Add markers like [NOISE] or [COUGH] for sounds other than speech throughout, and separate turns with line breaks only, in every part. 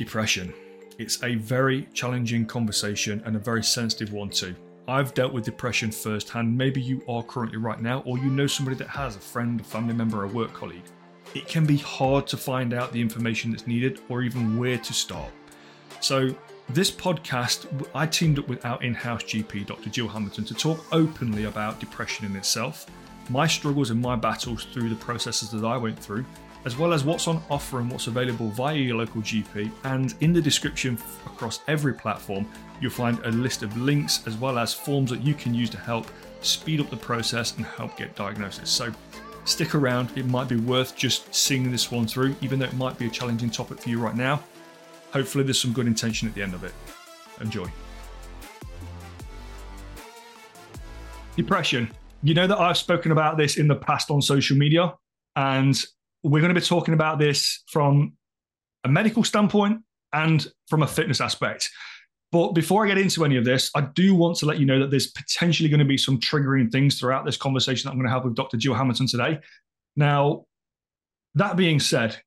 Depression. It's a very challenging conversation and a very sensitive one, too. I've dealt with depression firsthand. Maybe you are currently right now, or you know somebody that has a friend, a family member, a work colleague. It can be hard to find out the information that's needed or even where to start. So, this podcast, I teamed up with our in house GP, Dr. Jill Hamilton, to talk openly about depression in itself, my struggles and my battles through the processes that I went through, as well as what's on offer and what's available via your local GP. And in the description across every platform, you'll find a list of links as well as forms that you can use to help speed up the process and help get diagnosis. So stick around, it might be worth just seeing this one through, even though it might be a challenging topic for you right now. Hopefully, there's some good intention at the end of it. Enjoy. Depression. You know that I've spoken about this in the past on social media, and we're going to be talking about this from a medical standpoint and from a fitness aspect. But before I get into any of this, I do want to let you know that there's potentially going to be some triggering things throughout this conversation that I'm going to have with Dr. Jill Hamilton today. Now, that being said,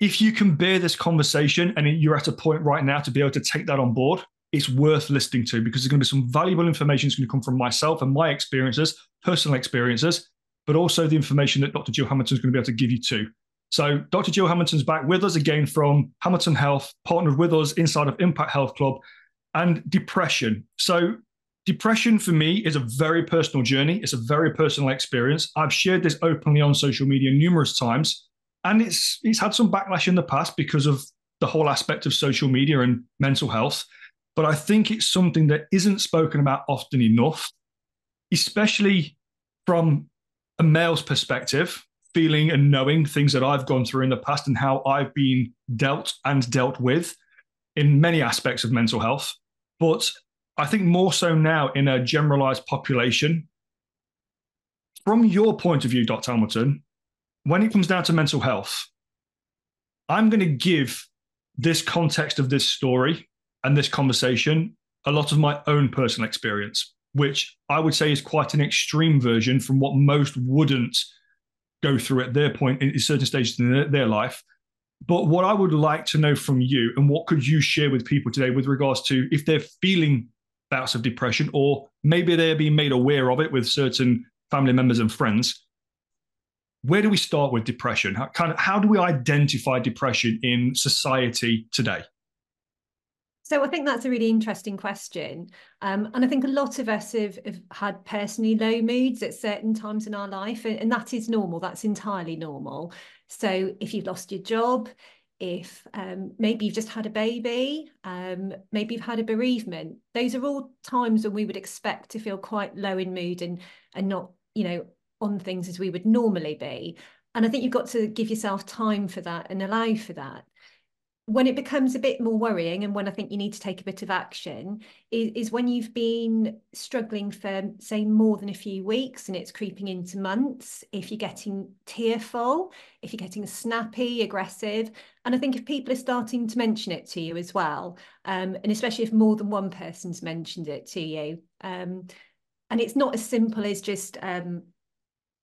if you can bear this conversation and you're at a point right now to be able to take that on board, it's worth listening to because there's going to be some valuable information that's going to come from myself and my experiences, personal experiences, but also the information that Dr. Jill Hamilton is going to be able to give you too. So, Dr. Jill Hamilton's back with us again from Hamilton Health, partnered with us inside of Impact Health Club, and depression. So, depression for me is a very personal journey. It's a very personal experience. I've shared this openly on social media numerous times, and it's it's had some backlash in the past because of the whole aspect of social media and mental health. But I think it's something that isn't spoken about often enough, especially from a male's perspective, feeling and knowing things that I've gone through in the past and how I've been dealt and dealt with in many aspects of mental health. But I think more so now in a generalized population. From your point of view, Dr. Hamilton, when it comes down to mental health, I'm going to give this context of this story and this conversation a lot of my own personal experience, which I would say is quite an extreme version from what most wouldn't go through at their point in certain stages in their, life. But what I would like to know from you, and what could you share with people today with regards to if they're feeling bouts of depression, or maybe they're being made aware of it with certain family members and friends. Where do we start with depression? How, kind of, how do we identify depression in society today?
So I think that's a really interesting question. Um, and I think a lot of us have, have, had personally low moods at certain times in our life, and, and, that is normal. That's entirely normal. So if you've lost your job, if um, maybe you've just had a baby, um, maybe you've had a bereavement, those are all times when we would expect to feel quite low in mood and and not, you know, on things as we would normally be. And I think you've got to give yourself time for that and allow for that when it becomes a bit more worrying and when I think you need to take a bit of action is, is when you've been struggling for, say, more than a few weeks and it's creeping into months, if you're getting tearful, if you're getting snappy, aggressive. And I think if people are starting to mention it to you as well, um, and especially if more than one person's mentioned it to you, um, and it's not as simple as just um,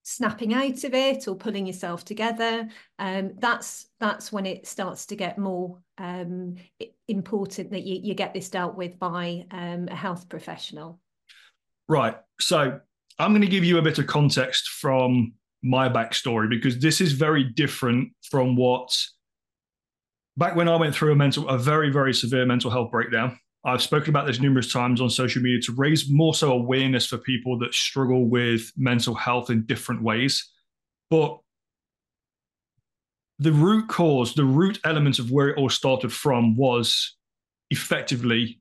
snapping out of it or pulling yourself together um, that's that's when it starts to get more um, important that you, you get this dealt with by um, a health professional.
Right so i'm going to give you a bit of context from my backstory because this is very different from what back when i went through a mental a very very severe mental health breakdown I've spoken about this numerous times on social media to raise more so awareness for people that struggle with mental health in different ways. But the root cause, the root element of where it all started from was effectively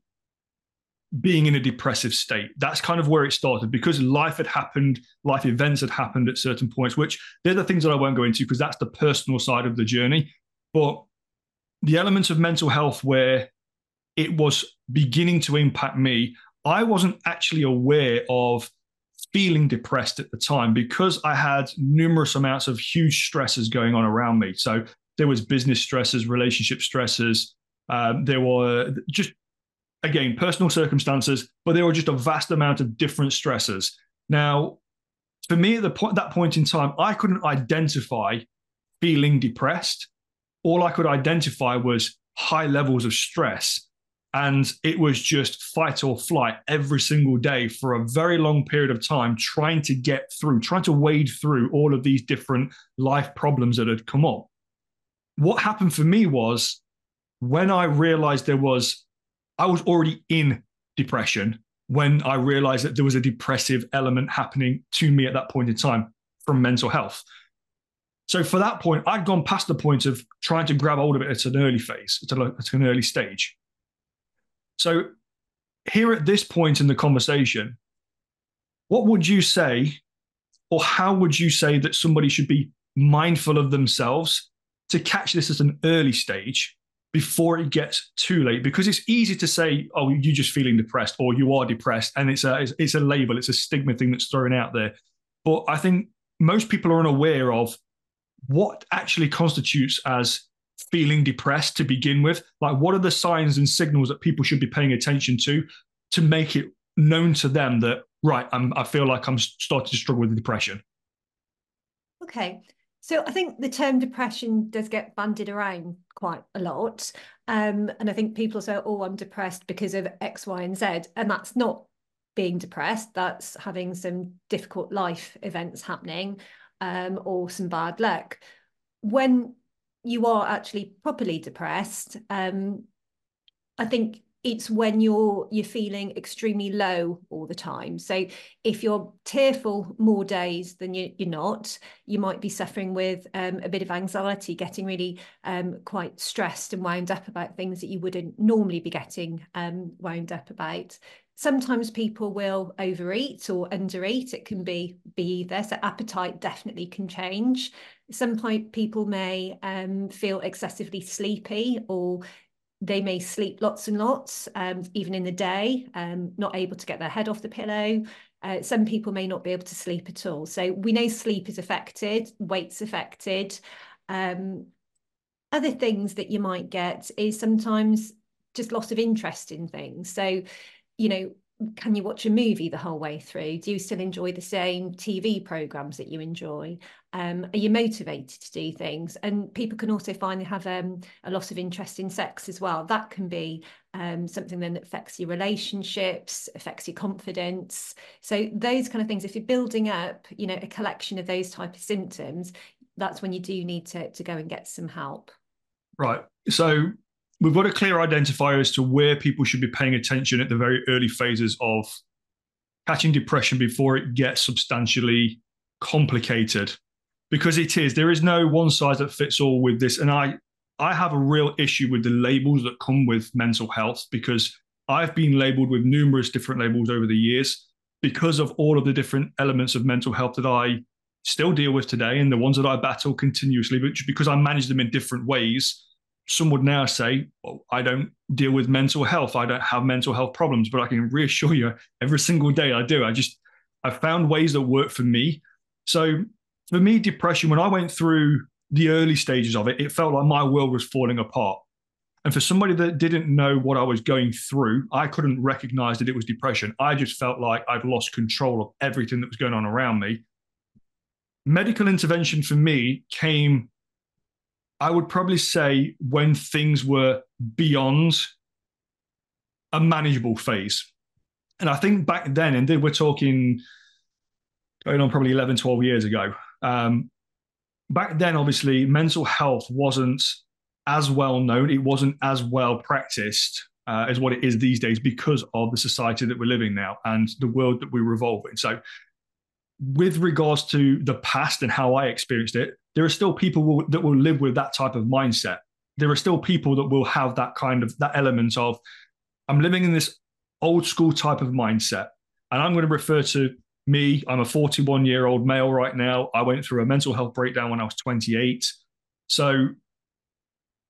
being in a depressive state. That's kind of where it started because life had happened, life events had happened at certain points, which they're the things that I won't go into because that's the personal side of the journey. But the elements of mental health where it was beginning to impact me, I wasn't actually aware of feeling depressed at the time because I had numerous amounts of huge stresses going on around me. So there was business stresses, relationship stresses. Um, there were just again personal circumstances, but there were just a vast amount of different stresses. Now, for me at the point that point in time, I couldn't identify feeling depressed. All I could identify was high levels of stress. And it was just fight or flight every single day for a very long period of time, trying to get through, trying to wade through all of these different life problems that had come up. What happened for me was when I realized there was, I was already in depression when I realized that there was a depressive element happening to me at that point in time from mental health. So for that point, I'd gone past the point of trying to grab hold of it at an early phase, at, an early stage. So here at this point in the conversation, what would you say, or how would you say that somebody should be mindful of themselves to catch this at an early stage before it gets too late? Because it's easy to say, "Oh, you're just feeling depressed," or "You are depressed," and it's a it's a label, it's a stigma thing that's thrown out there. But I think most people are unaware of what actually constitutes as feeling depressed to begin with. Like, what are the signs and signals that people should be paying attention to to make it known to them that right, I'm, I feel like I'm starting to struggle with depression.
Okay. So I think the term depression does get bandied around quite a lot. Um, and I think people say, oh, I'm depressed because of X, Y, and Z. And that's not being depressed, that's having some difficult life events happening um, or some bad luck. When you are actually properly depressed, um, I think it's when you're you're feeling extremely low all the time. So if you're tearful more days than you, are not you might be suffering with um, a bit of anxiety getting really um, quite stressed and wound up about things that you wouldn't normally be getting um, wound up about sometimes people will overeat or undereat it can be be either so appetite definitely can change some people may um, feel excessively sleepy or they may sleep lots and lots, um, even in the day, um, not able to get their head off the pillow. Uh, some people may not be able to sleep at all. So we know sleep is affected, weight's affected. Um, other things that you might get is sometimes just loss of interest in things. So, you know, can you watch a movie the whole way through? Do you still enjoy the same TV programs that you enjoy? Um, are you motivated to do things? And people can also find they have um, a loss of interest in sex as well. That can be um, something then that affects your relationships, affects your confidence. So those kind of things. If you're building up, you know, a collection of those type of symptoms, that's when you do need to to go and get some help.
Right. So we've got a clear identifier as to where people should be paying attention at the very early phases of catching depression before it gets substantially complicated. Because it is there is no one size that fits all with this. And i i have a real issue with the labels that come with mental health because i've been labeled with numerous different labels over the years because of all of the different elements of mental health that i still deal with today and the ones that i battle continuously but because i manage them in different ways some would now say, well, I don't deal with mental health. I don't have mental health problems, but I can reassure you every single day I do. I just, I've found ways that work for me. So for me, depression, when I went through the early stages of it, it felt like my world was falling apart. And for somebody that didn't know what I was going through, I couldn't recognize that it was depression. I just felt like I'd lost control of everything that was going on around me. Medical intervention for me came I would probably say when things were beyond a manageable phase. And I think back then, and we're talking going on probably 11, 12 years ago. Um, back then, obviously, mental health wasn't as well known, it wasn't as well practiced uh, as what it is these days because of the society that we're living now and the world that we revolve in. So, with regards to the past and how I experienced it, there are still people will, that will live with that type of mindset. There are still people that will have that kind of that element of, I'm living in this old school type of mindset. And I'm going to refer to me. I'm a 41 year old male right now. I went through a mental health breakdown when I was 28. So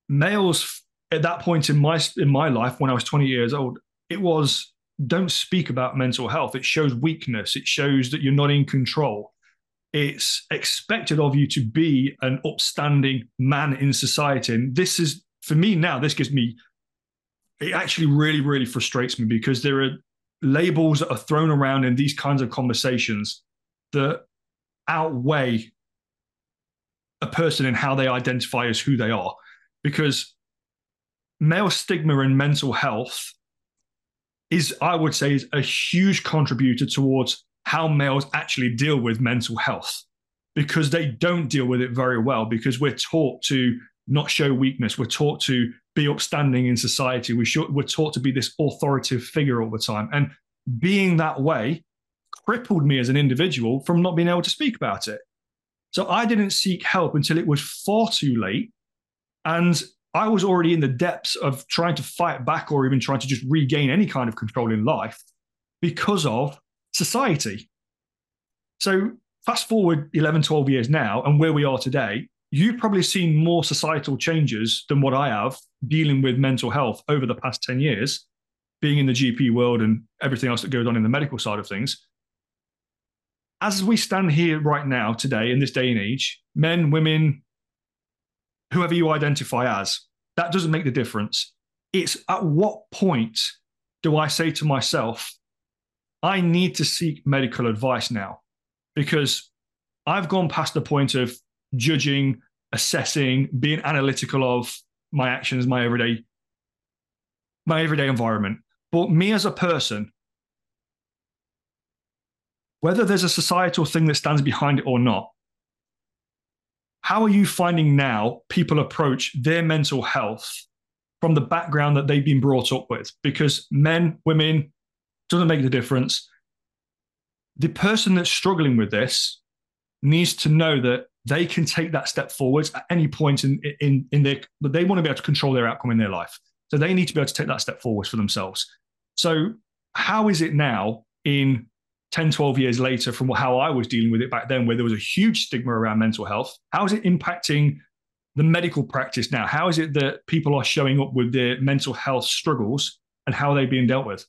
males at that point in my in my life when I was 20 years old, it was don't speak about mental health. It shows weakness. It shows that you're not in control it's expected of you to be an upstanding man in society. And this is, for me now, this gives me, it actually really, really frustrates me because there are labels that are thrown around in these kinds of conversations that outweigh a person and how they identify as who they are. Because male stigma in mental health is, I would say, is a huge contributor towards how males actually deal with mental health because they don't deal with it very well because we're taught to not show weakness. We're taught to be upstanding in society. We should, we're taught to be this authoritative figure all the time. And being that way crippled me as an individual from not being able to speak about it. So I didn't seek help until it was far too late. And I was already in the depths of trying to fight back or even trying to just regain any kind of control in life because of society. So fast forward 11, 12 years now, and where we are today, you've probably seen more societal changes than what I have dealing with mental health over the past 10 years, being in the GP world and everything else that goes on in the medical side of things. As we stand here right now, today, in this day and age, men, women, whoever you identify as, that doesn't make the difference. It's at what point do I say to myself, I need to seek medical advice now? Because I've gone past the point of judging, assessing, being analytical of my actions, my everyday, my everyday environment. But me as a person, whether there's a societal thing that stands behind it or not, how are you finding now people approach their mental health from the background that they've been brought up with? Because men, women, doesn't make the difference. The person that's struggling with this needs to know that they can take that step forwards at any point in in in their but they want to be able to control their outcome in their life. So they need to be able to take that step forwards for themselves. So how is it now in 10 12 years later from how i was dealing with it back then where there was a huge stigma around mental health? How is it impacting the medical practice now? How is it that people are showing up with their mental health struggles and how are they being dealt with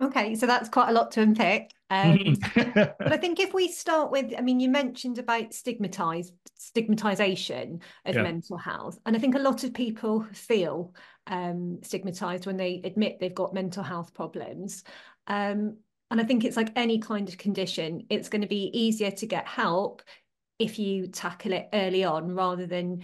Okay, so that's quite a lot to unpick. Um, [LAUGHS] but I think if we start with, I mean, you mentioned about stigmatized stigmatization of yeah. mental health, and I think a lot of people feel um, stigmatized when they admit they've got mental health problems. Um, and I think it's like any kind of condition; it's going to be easier to get help if you tackle it early on rather than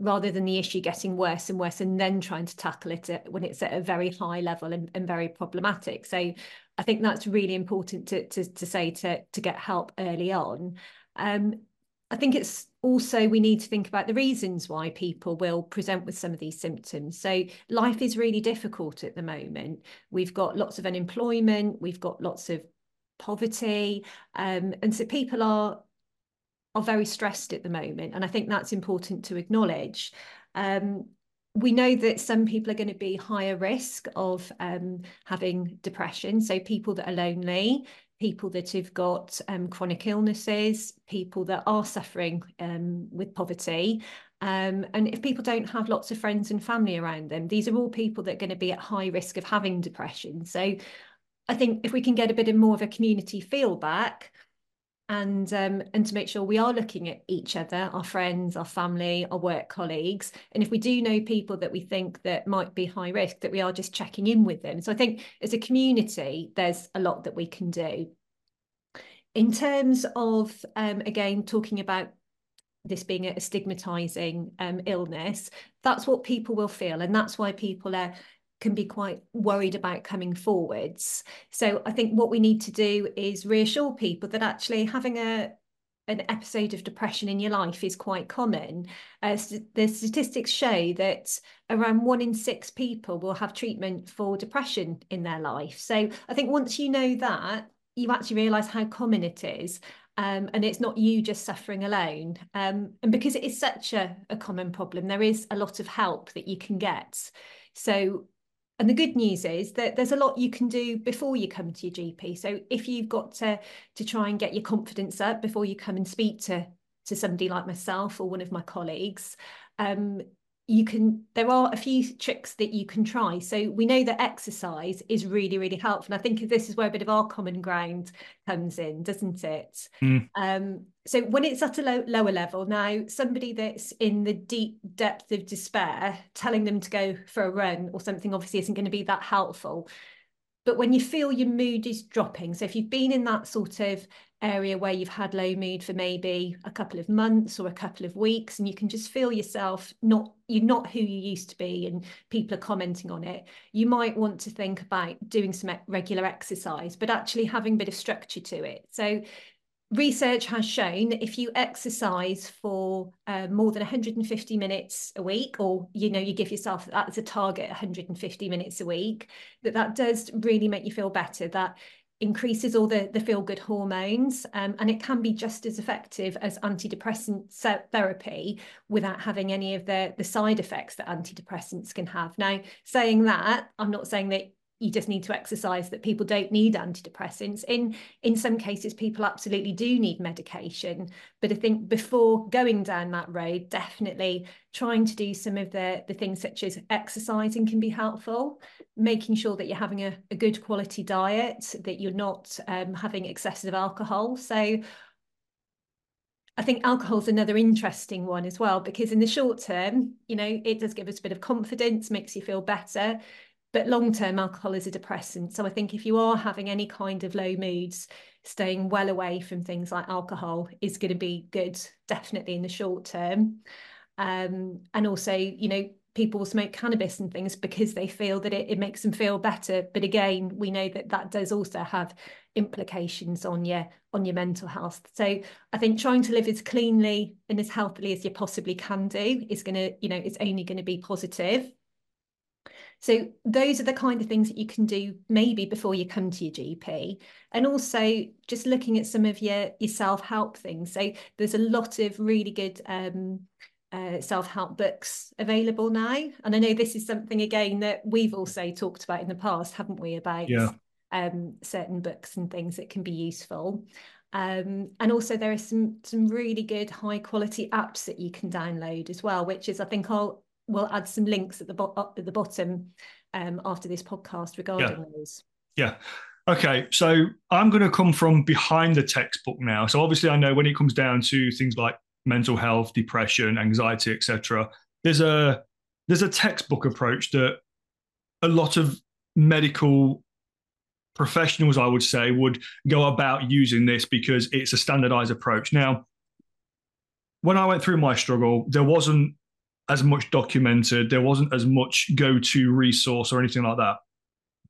rather than the issue getting worse and worse and then trying to tackle it at, when it's at a very high level and, and very problematic. So i think that's really important to to, to say to to get help early on. Um, i think it's also we need to think about the reasons why people will present with some of these symptoms. So life is really difficult at the moment. We've got lots of unemployment we've got lots of poverty um, and so people are are very stressed at the moment. And I think that's important to acknowledge. Um, we know that some people are going to be higher risk of um, having depression. So people that are lonely, people that have got um, chronic illnesses, people that are suffering um, with poverty. Um, and if people don't have lots of friends and family around them, these are all people that are going to be at high risk of having depression. So I think if we can get a bit of more of a community feel back, and um, and to make sure we are looking at each other, our friends, our family, our work colleagues, and if we do know people that we think that might be high risk, that we are just checking in with them. So I think as a community, there's a lot that we can do. In terms of um, again talking about this being a stigmatizing um, illness, that's what people will feel, and that's why people are can be quite worried about coming forwards. So I think what we need to do is reassure people that actually having a an episode of depression in your life is quite common. Uh, the statistics show that around one in six people will have treatment for depression in their life. So I think once you know that, you actually realise how common it is. Um, and it's not you just suffering alone. Um, and because it is such a, a common problem, there is a lot of help that you can get. So and the good news is that there's a lot you can do before you come to your GP. So if you've got to to try and get your confidence up before you come and speak to to somebody like myself or one of my colleagues, um, you can there are a few tricks that you can try. So we know that exercise is really really helpful. And i think this is where a bit of our common ground comes in doesn't it? Mm. um, so when it's at a low, lower level now somebody that's in the deep depth of despair telling them to go for a run or something obviously isn't going to be that helpful. But when you feel your mood is dropping so if you've been in that sort of area where you've had low mood for maybe a couple of months or a couple of weeks and you can just feel yourself not you're not who you used to be and people are commenting on it. You might want to think about doing some regular exercise but actually having a bit of structure to it. So research has shown that if you exercise for uh, more than 150 minutes a week or you know you give yourself that as a target 150 minutes a week that that does really make you feel better that increases all the, the feel good hormones um, and it can be just as effective as antidepressant therapy without having any of the, the side effects that antidepressants can have. Now, saying that, I'm not saying that you just need to exercise that people don't need antidepressants in in some cases people absolutely do need medication but i think before going down that road definitely trying to do some of the the things such as exercising can be helpful making sure that you're having a, a good quality diet that you're not um, having excessive alcohol. So I think alcohol is another interesting one as well because in the short term, you know, it does give us a bit of confidence, makes you feel better. But long term alcohol is a depressant. So i think if you are having any kind of low moods staying well away from things like alcohol is going to be good definitely in the short term. Um, and also you know people will smoke cannabis and things because they feel that it, it makes them feel better but again we know that that does also have implications on your on your mental health so i think trying to live as cleanly and as healthily as you possibly can do is going to you know it's only going to be positive so those are the kind of things that you can do maybe before you come to your GP. And also just looking at some of your, your self-help things. So there's a lot of really good um, uh, self-help books available now. And I know this is something again that we've also talked about in the past, haven't we, about
yeah.
um, certain books and things that can be useful. Um, and also there are some some really good high quality apps that you can download as well, which is I think I'll we'll add some links at the, bo- at the bottom um, after this podcast regarding
yeah.
those.
Yeah. Okay, so I'm going to come from behind the textbook now. So obviously, I know when it comes down to things like mental health, depression, anxiety, etc., there's a there's a textbook approach that a lot of medical professionals, I would say, would go about using this because it's a standardized approach. Now, when I went through my struggle, there wasn't as much documented. There wasn't as much go-to resource or anything like that.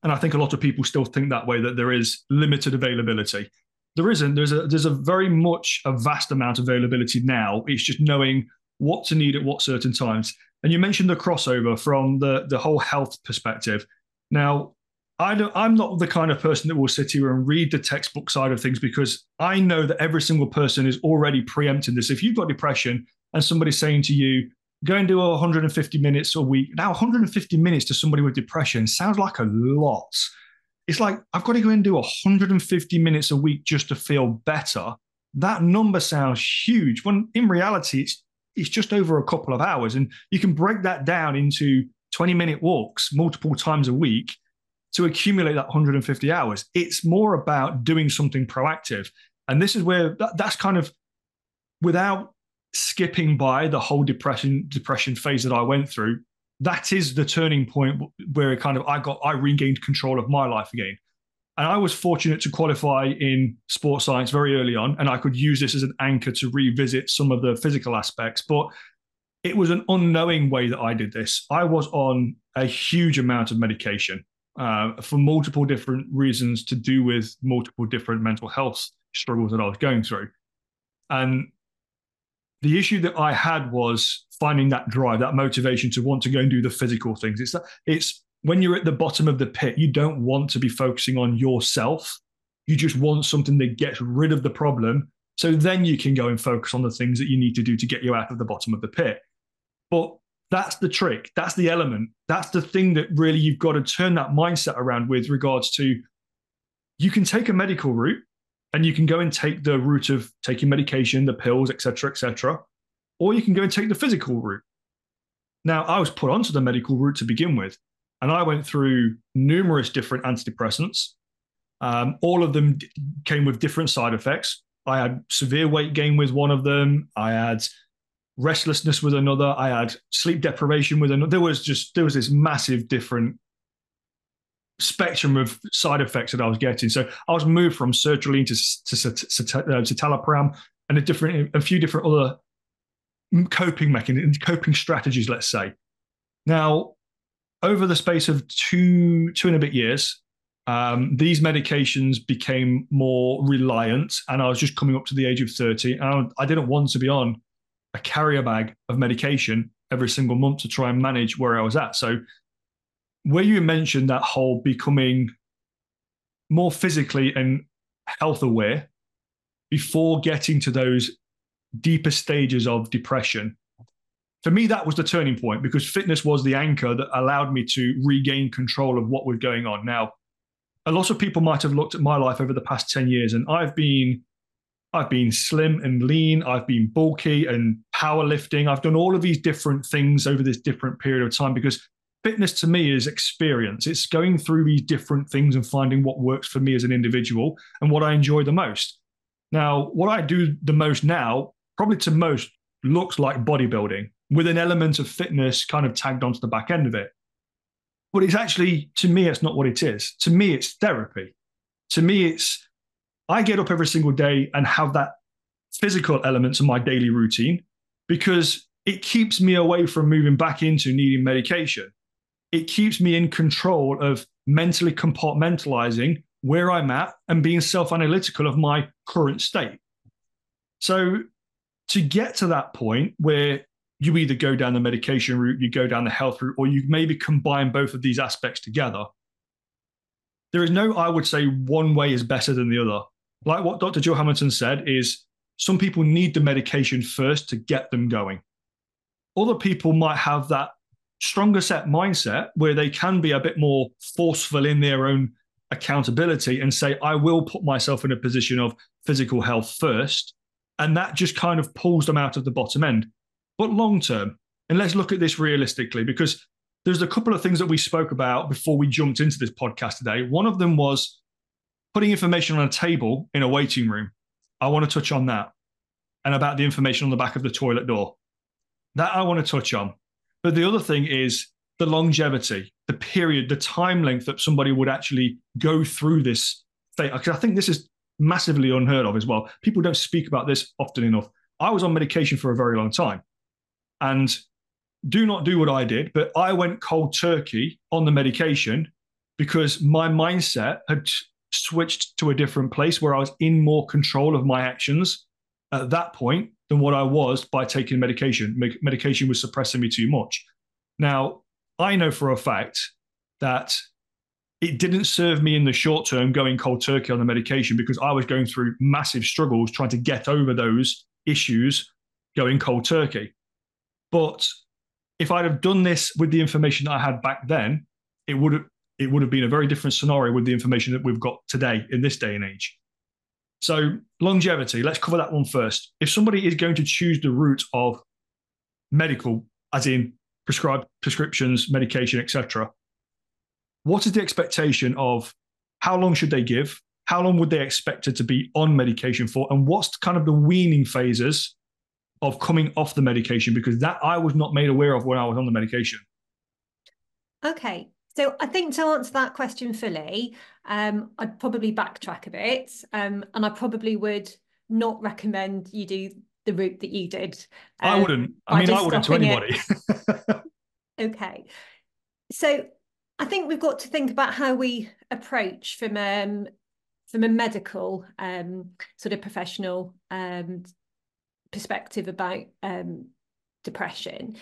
And I think a lot of people still think that way that there is limited availability. There isn't. There's a there's a very much a vast amount of availability now. It's just knowing what to need at what certain times. And you mentioned the crossover from the the whole health perspective. Now, I don't, I'm not the kind of person that will sit here and read the textbook side of things because I know that every single person is already preempting this. If you've got depression and somebody's saying to you, go and do 150 minutes a week. Now, 150 minutes to somebody with depression sounds like a lot. It's like, I've got to go and do 150 minutes a week just to feel better. That number sounds huge when in reality, it's, it's just over a couple of hours. And you can break that down into 20 minute walks multiple times a week to accumulate that 150 hours. It's more about doing something proactive. And this is where that, that's kind of without skipping by the whole depression depression phase that I went through, that is the turning point where it kind of I got I regained control of my life again. And I was fortunate to qualify in sports science very early on, and I could use this as an anchor to revisit some of the physical aspects. But it was an unknowing way that I did this. I was on a huge amount of medication uh, for multiple different reasons to do with multiple different mental health struggles that I was going through. And the issue that I had was finding that drive, that motivation to want to go and do the physical things. It's that it's when you're at the bottom of the pit, you don't want to be focusing on yourself. You just want something that gets rid of the problem. So then you can go and focus on the things that you need to do to get you out of the bottom of the pit. But that's the trick. That's the element. That's the thing that really you've got to turn that mindset around with regards to you can take a medical route and you can go and take the route of taking medication, the pills, etc., etc., or you can go and take the physical route. Now, I was put onto the medical route to begin with, and I went through numerous different antidepressants. Um, all of them d- came with different side effects. I had severe weight gain with one of them. I had restlessness with another. I had sleep deprivation with another. There was just there was this massive different spectrum of side effects that I was getting. So I was moved from sertraline to, to, to, to uh, citalopram and a different, a few different other coping mechanisms, coping strategies, let's say. Now, over the space of two, two and a bit years, um, these medications became more reliant, and I was just coming up to the age of 30. And I didn't want to be on a carrier bag of medication every single month to try and manage where I was at. So, where you mentioned that whole becoming more physically and health aware before getting to those deeper stages of depression, for me, that was the turning point because fitness was the anchor that allowed me to regain control of what was going on. Now, a lot of people might have looked at my life over the past 10 years, and I've been I've been slim and lean. I've been bulky and powerlifting. I've done all of these different things over this different period of time because fitness to me is experience. It's going through these different things and finding what works for me as an individual and what I enjoy the most. Now, what I do the most now, probably to most, looks like bodybuilding with an element of fitness kind of tagged onto the back end of it. But it's actually, to me, it's not what it is. To me, it's therapy. To me, it's, I get up every single day and have that physical element to my daily routine because it keeps me away from moving back into needing medication. It keeps me in control of mentally compartmentalizing where I'm at and being self analytical of my current state. So, to get to that point where you either go down the medication route, you go down the health route, or you maybe combine both of these aspects together. There is no, I would say, one way is better than the other. Like what Dr. Jill Hamilton said, is some people need the medication first to get them going. Other people might have that stronger set mindset where they can be a bit more forceful in their own accountability and say, I will put myself in a position of physical health first. And that just kind of pulls them out of the bottom end but long term. And let's look at this realistically because there's a couple of things that we spoke about before we jumped into this podcast today. One of them was putting information on a table in a waiting room. I want to touch on that and about the information on the back of the toilet door. That I want to touch on. But the other thing is the longevity, the period, the time length that somebody would actually go through this. Because I think this is massively unheard of as well. People don't speak about this often enough. I was on medication for a very long time. And do not do what I did, but I went cold turkey on the medication because my mindset had switched to a different place where I was in more control of my actions at that point than what I was by taking medication. Medication was suppressing me too much. Now, I know for a fact that it didn't serve me in the short term going cold turkey on the medication because I was going through massive struggles trying to get over those issues going cold turkey. But if I'd have done this with the information I had back then, it would have it would have been a very different scenario with the information that we've got today in this day and age. So longevity, let's cover that one first. If somebody is going to choose the route of medical, as in prescribed prescriptions, medication, etc., what is the expectation of how long should they give? How long would they expect it to be on medication for? And what's kind of the weaning phases of coming off the medication because that I was not made aware of when I was on the medication.
Okay. So I think to answer that question fully, um, I'd probably backtrack a bit. Um, and I probably would not recommend you do the route that you did.
Um, I wouldn't. I mean, I wouldn't to anybody. [LAUGHS]
okay. So I think we've got to think about how we approach from um, from a medical um, sort of professional um, perspective about um, depression.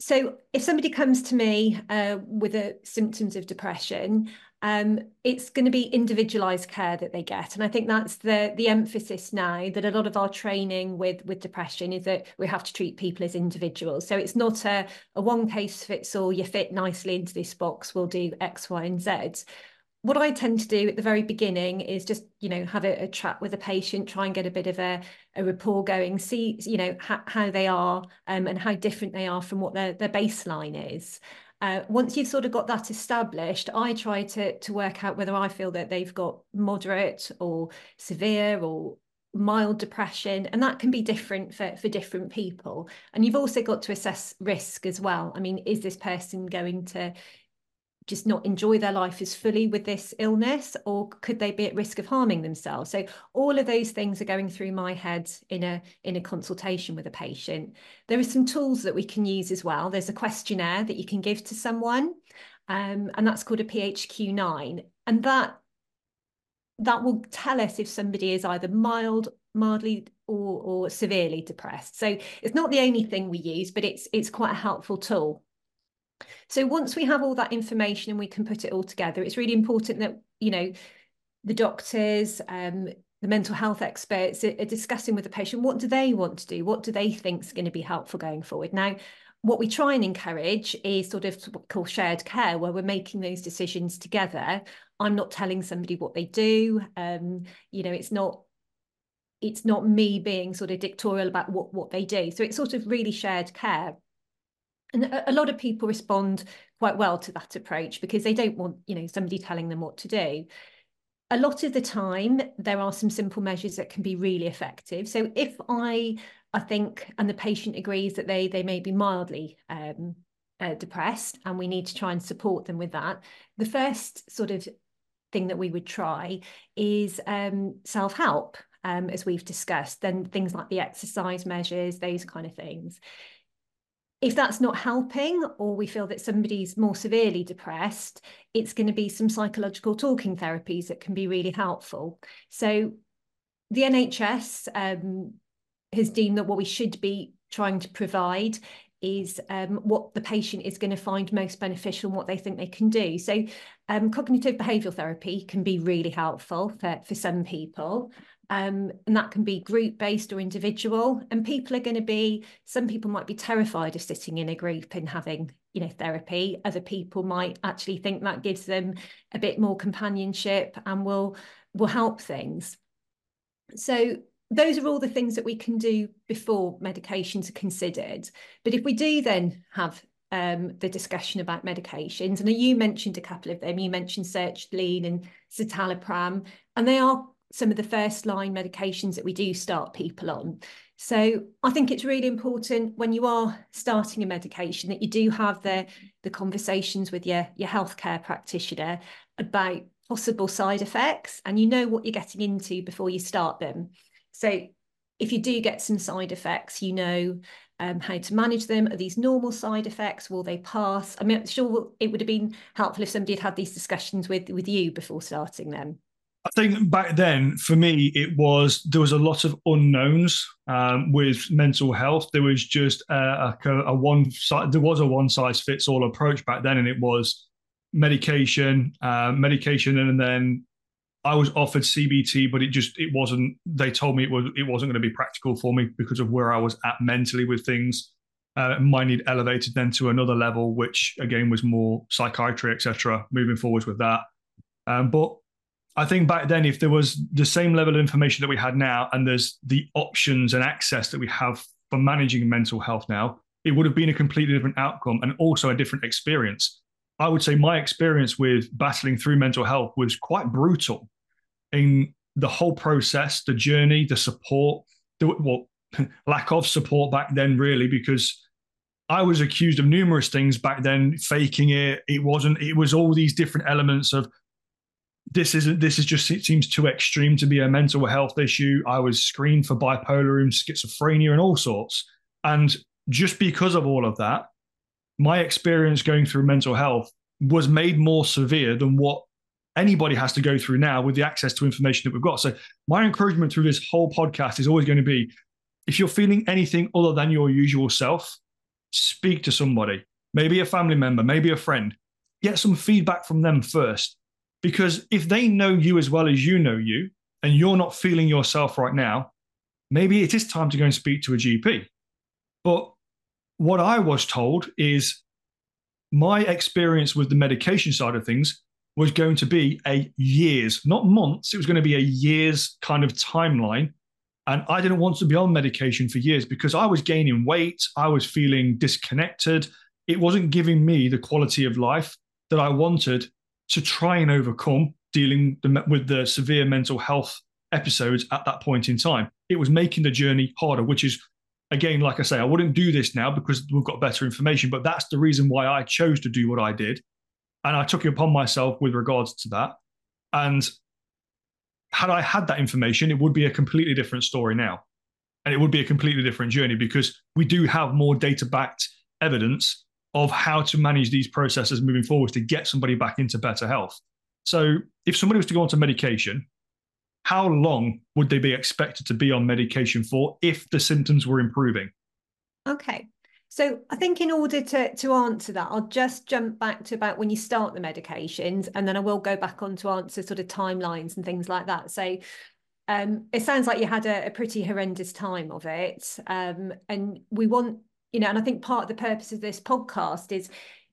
So if somebody comes to me uh, with a, symptoms of depression, um, it's going to be individualized care that they get. And I think that's the the emphasis now that a lot of our training with, with depression is that we have to treat people as individuals. So it's not a, a one case fits all, you fit nicely into this box, we'll do X, Y, and Z what I tend to do at the very beginning is just, you know, have a, a chat with a patient, try and get a bit of a, a rapport going, see, you know, ha- how they are um, and how different they are from what their, their baseline is. Uh, once you've sort of got that established, I try to to work out whether I feel that they've got moderate or severe or mild depression and that can be different for, for different people and you've also got to assess risk as well i mean is this person going to just not enjoy their life as fully with this illness or could they be at risk of harming themselves? So all of those things are going through my head in a in a consultation with a patient. There are some tools that we can use as well. There's a questionnaire that you can give to someone um, and that's called a phq9 and that that will tell us if somebody is either mild mildly or, or severely depressed. So it's not the only thing we use but it's it's quite a helpful tool so once we have all that information and we can put it all together, it's really important that, you know, the doctors, um, the mental health experts are, discussing with the patient, what do they want to do? What do they think is going to be helpful going forward? Now, what we try and encourage is sort of what we call shared care, where we're making those decisions together. I'm not telling somebody what they do. Um, you know, it's not it's not me being sort of dictatorial about what what they do. So it's sort of really shared care. And a, lot of people respond quite well to that approach because they don't want, you know, somebody telling them what to do. A lot of the time, there are some simple measures that can be really effective. So if I, I think, and the patient agrees that they they may be mildly um, uh, depressed, and we need to try and support them with that, the first sort of thing that we would try is um, self help, um, as we've discussed. Then things like the exercise measures, those kind of things if that's not helping or we feel that somebody's more severely depressed it's going to be some psychological talking therapies that can be really helpful so the nhs um, has deemed that what we should be trying to provide is um, what the patient is going to find most beneficial and what they think they can do. So um, cognitive behavioural therapy can be really helpful for, for some people. Um, and that can be group based or individual. And people are going to be, some people might be terrified of sitting in a group and having, you know, therapy. Other people might actually think that gives them a bit more companionship and will will help things. So those are all the things that we can do before medications are considered. But if we do then have um, the discussion about medications, and you mentioned a couple of them, you mentioned sertraline and citalopram, and they are some of the first line medications that we do start people on. So I think it's really important when you are starting a medication that you do have the, the conversations with your, your healthcare practitioner about possible side effects and you know what you're getting into before you start them. So if you do get some side effects, you know um, how to manage them. Are these normal side effects? Will they pass? I mean, I'm sure it would have been helpful if somebody had had these discussions with, with you before starting them.
I think back then, for me, it was there was a lot of unknowns um, with mental health. There was just a, a, a one size. There was a one size fits all approach back then, and it was medication, uh, medication, and then I was offered CBT, but it just it wasn't. They told me it was it wasn't going to be practical for me because of where I was at mentally with things. Uh, my need elevated then to another level, which again was more psychiatry, etc. Moving forwards with that, um, but I think back then, if there was the same level of information that we had now, and there's the options and access that we have for managing mental health now, it would have been a completely different outcome and also a different experience. I would say my experience with battling through mental health was quite brutal in the whole process, the journey, the support, the well, [LAUGHS] lack of support back then, really, because I was accused of numerous things back then, faking it. It wasn't, it was all these different elements of this isn't, this is just it seems too extreme to be a mental health issue. I was screened for bipolar and schizophrenia and all sorts. And just because of all of that, my experience going through mental health was made more severe than what anybody has to go through now with the access to information that we've got. So my encouragement through this whole podcast is always going to be if you're feeling anything other than your usual self, speak to somebody, maybe a family member, maybe a friend. Get some feedback from them first because if they know you as well as you know you, and you're not feeling yourself right now, maybe it is time to go and speak to a GP. But what I was told is my experience with the medication side of things was going to be a years, not months, it was going to be a years kind of timeline. And I didn't want to be on medication for years because I was gaining weight, I was feeling disconnected. It wasn't giving me the quality of life that I wanted to try and overcome dealing with the severe mental health episodes at that point in time. It was making the journey harder, which is, again, like I say, I wouldn't do this now because we've got better information, but that's the reason why I chose to do what I did. And I took it upon myself with regards to that. And had I had that information, it would be a completely different story now. And it would be a completely different journey because we do have more data backed evidence of how to manage these processes moving forward to get somebody back into better health. So, if somebody was to go onto medication, how long would they be expected to be on medication for if the symptoms were improving?
Okay. So I think in order to, to answer that, I'll just jump back to about when you start the medications, and then I will go back on to answer sort of timelines and things like that. So um, it sounds like you had a, a pretty horrendous time of it. Um, and we want, you know, and I think part of the purpose of this podcast is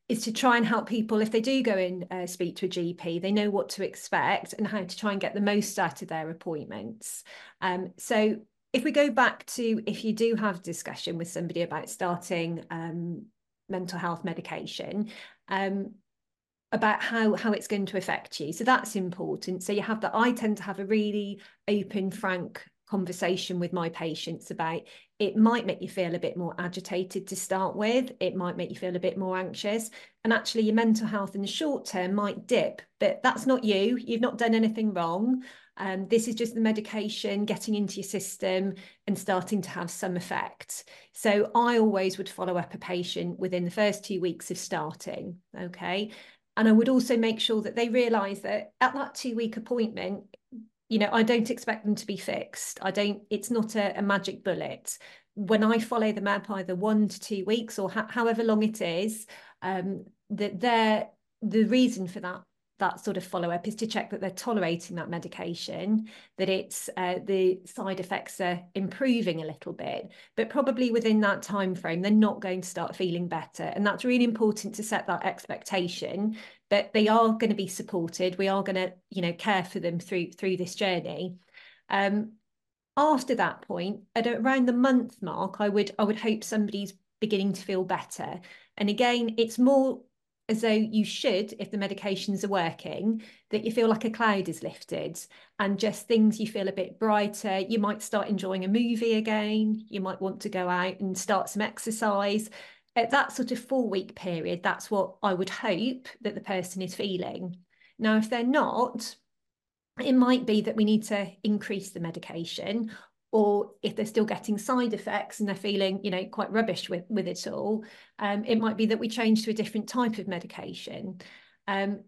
is to try and help people if they do go and uh, speak to a GP, they know what to expect and how to try and get the most out of their appointments. Um, so if we go back to if you do have discussion with somebody about starting um, mental health medication, um, about how how it's going to affect you. So that's important. So you have that. I tend to have a really open, frank conversation with my patients about it might make you feel a bit more agitated to start with it might make you feel a bit more anxious and actually your mental health in the short term might dip but that's not you you've not done anything wrong um, this is just the medication getting into your system and starting to have some effect. So I always would follow up a patient within the first two weeks of starting. Okay. And I would also make sure that they realise that at that two week appointment, you know, I don't expect them to be fixed. I don't, it's not a, a magic bullet. When I follow them up either one to two weeks or however long it is, um, that they're the reason for that that sort of follow up is to check that they're tolerating that medication, that it's uh, the side effects are improving a little bit, but probably within that time frame they're not going to start feeling better, and that's really important to set that expectation that they are going to be supported. We are going to, you know, care for them through through this journey. Um, after that point, at around the month mark, I would I would hope somebody's beginning to feel better. And again, it's more as though you should, if the medications are working, that you feel like a cloud is lifted and just things you feel a bit brighter. You might start enjoying a movie again. You might want to go out and start some exercise. At that sort of four week period, that's what I would hope that the person is feeling. Now, if they're not, it might be that we need to increase the medication or if they're still getting side effects and they're feeling, you know, quite rubbish with, with it all, um, it might be that we change to a different type of medication. Um,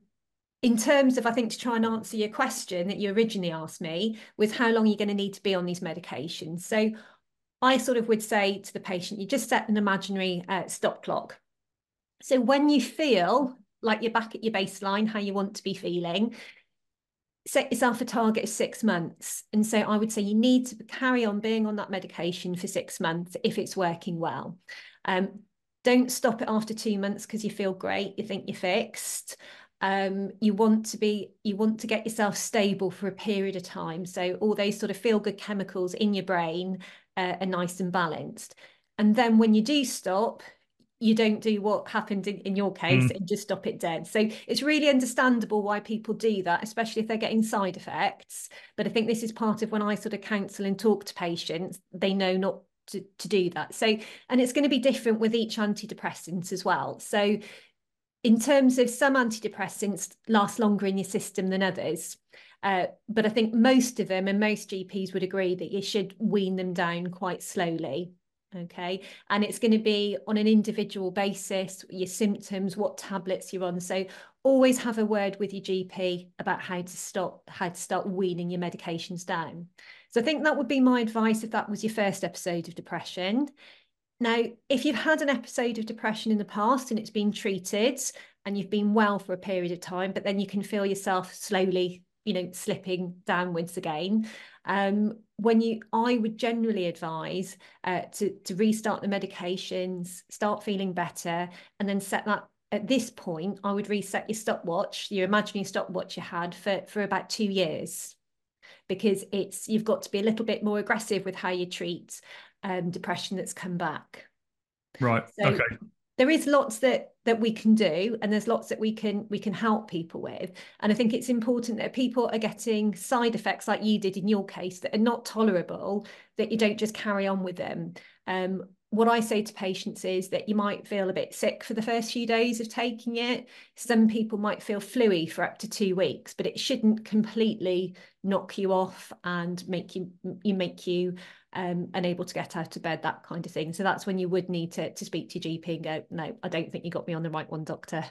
in terms of, I think, to try and answer your question that you originally asked me, was how long are you're going to need to be on these medications. So I sort of would say to the patient, you just set an imaginary uh, stop clock. So when you feel like you're back at your baseline, how you want to be feeling, set yourself a target of six months. And so I would say you need to carry on being on that medication for six months if it's working well. Um, don't stop it after two months because you feel great, you think you're fixed. Um, you want to be, you want to get yourself stable for a period of time. So all those sort of feel good chemicals in your brain uh, are nice and balanced. And then when you do stop, you don't do what happened in, in your case mm. and just stop it dead. So it's really understandable why people do that, especially if they're getting side effects. But I think this is part of when I sort of counsel and talk to patients, they know not to, to do that. So, and it's going to be different with each antidepressant as well. So in terms of some antidepressants last longer in your system than others. Uh, but I think most of them and most GPs would agree that you should wean them down quite slowly okay? And it's going to be on an individual basis your symptoms what tablets you're on. So always have a word with your gp about how to stop how to start weaning your medications down. So i think that would be my advice if that was your first episode of depression. Now if you've had an episode of depression in the past and it's been treated and you've been well for a period of time but then you can feel yourself slowly you know slipping downwards again um, when you, I would generally advise uh, to, to restart the medications, start feeling better, and then set that at this point, I would reset your stopwatch, your imaginary stopwatch you had for, for about two years. Because it's you've got to be a little bit more aggressive with how you treat um, depression that's come back.
Right. So okay
there is lots that that we can do and there's lots that we can we can help people with and i think it's important that people are getting side effects like you did in your case that are not tolerable that you don't just carry on with them um, what I say to patients is that you might feel a bit sick for the first few days of taking it. Some people might feel fluey for up to two weeks, but it shouldn't completely knock you off and make you you make you um, unable to get out of bed, that kind of thing. So that's when you would need to to speak to your GP and go, no, I don't think you got me on the right one, doctor.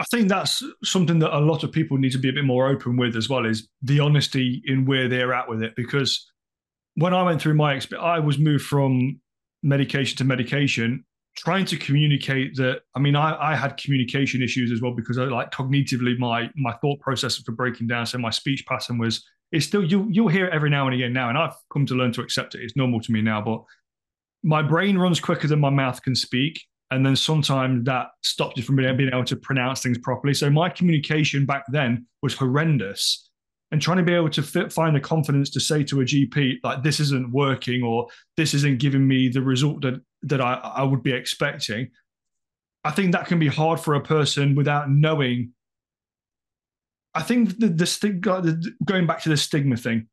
I think that's something that a lot of people need to be a bit more open with as well is the honesty in where they're at with it. Because when I went through my experience, I was moved from medication to medication, trying to communicate that. I mean, I, I had communication issues as well because I like cognitively my my thought processes were breaking down. So my speech pattern was it's still you you'll hear it every now and again now, and I've come to learn to accept it. It's normal to me now, but my brain runs quicker than my mouth can speak and then sometimes that stops you from being able to pronounce things properly. So my communication back then was horrendous, and trying to be able to fit, find the confidence to say to a GP like this isn't working or this isn't giving me the result that that I, I would be expecting. I think that can be hard for a person without knowing. I think the, the stigma, going back to the stigma thing,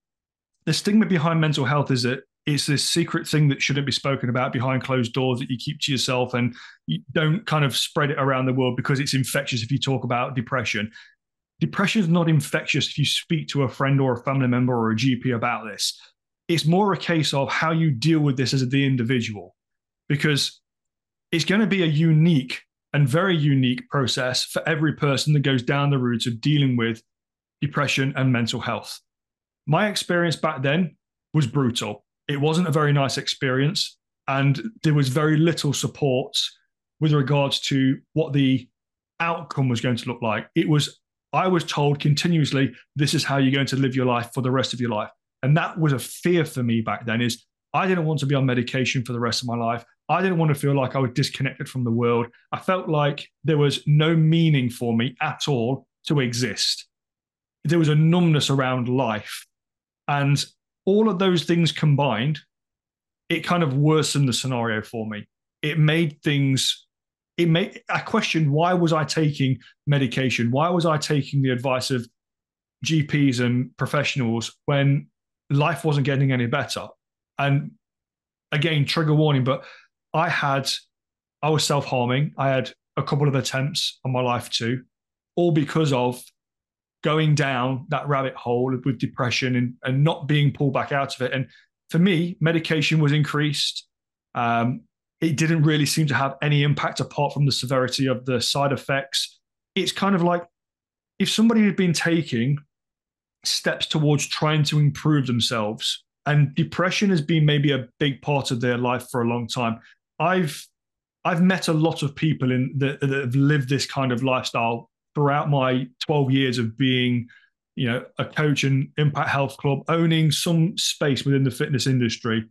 the stigma behind mental health is that it's this secret thing that shouldn't be spoken about behind closed doors that you keep to yourself and you don't kind of spread it around the world because it's infectious if you talk about depression. Depression is not infectious if you speak to a friend or a family member or a GP about this. It's more a case of how you deal with this as the individual because it's going to be a unique and very unique process for every person that goes down the route of dealing with depression and mental health. My experience back then was brutal it wasn't a very nice experience. And there was very little support with regards to what the outcome was going to look like. It was, I was told continuously, this is how you're going to live your life for the rest of your life. And that was a fear for me back then is I didn't want to be on medication for the rest of my life. I didn't want to feel like I was disconnected from the world. I felt like there was no meaning for me at all to exist. There was a numbness around life. And all of those things combined, it kind of worsened the scenario for me. It made things, it made, I questioned why was I taking medication? Why was I taking the advice of GPs and professionals when life wasn't getting any better? And again, trigger warning, but I had, I was self harming. I had a couple of attempts on my life too, all because of going down that rabbit hole with depression and, and not being pulled back out of it. And for me, medication was increased. Um, it didn't really seem to have any impact apart from the severity of the side effects. It's kind of like if somebody had been taking steps towards trying to improve themselves, and depression has been maybe a big part of their life for a long time. I've I've met a lot of people in that, that have lived this kind of lifestyle throughout my 12 years of being you know a coach in impact health club owning some space within the fitness industry.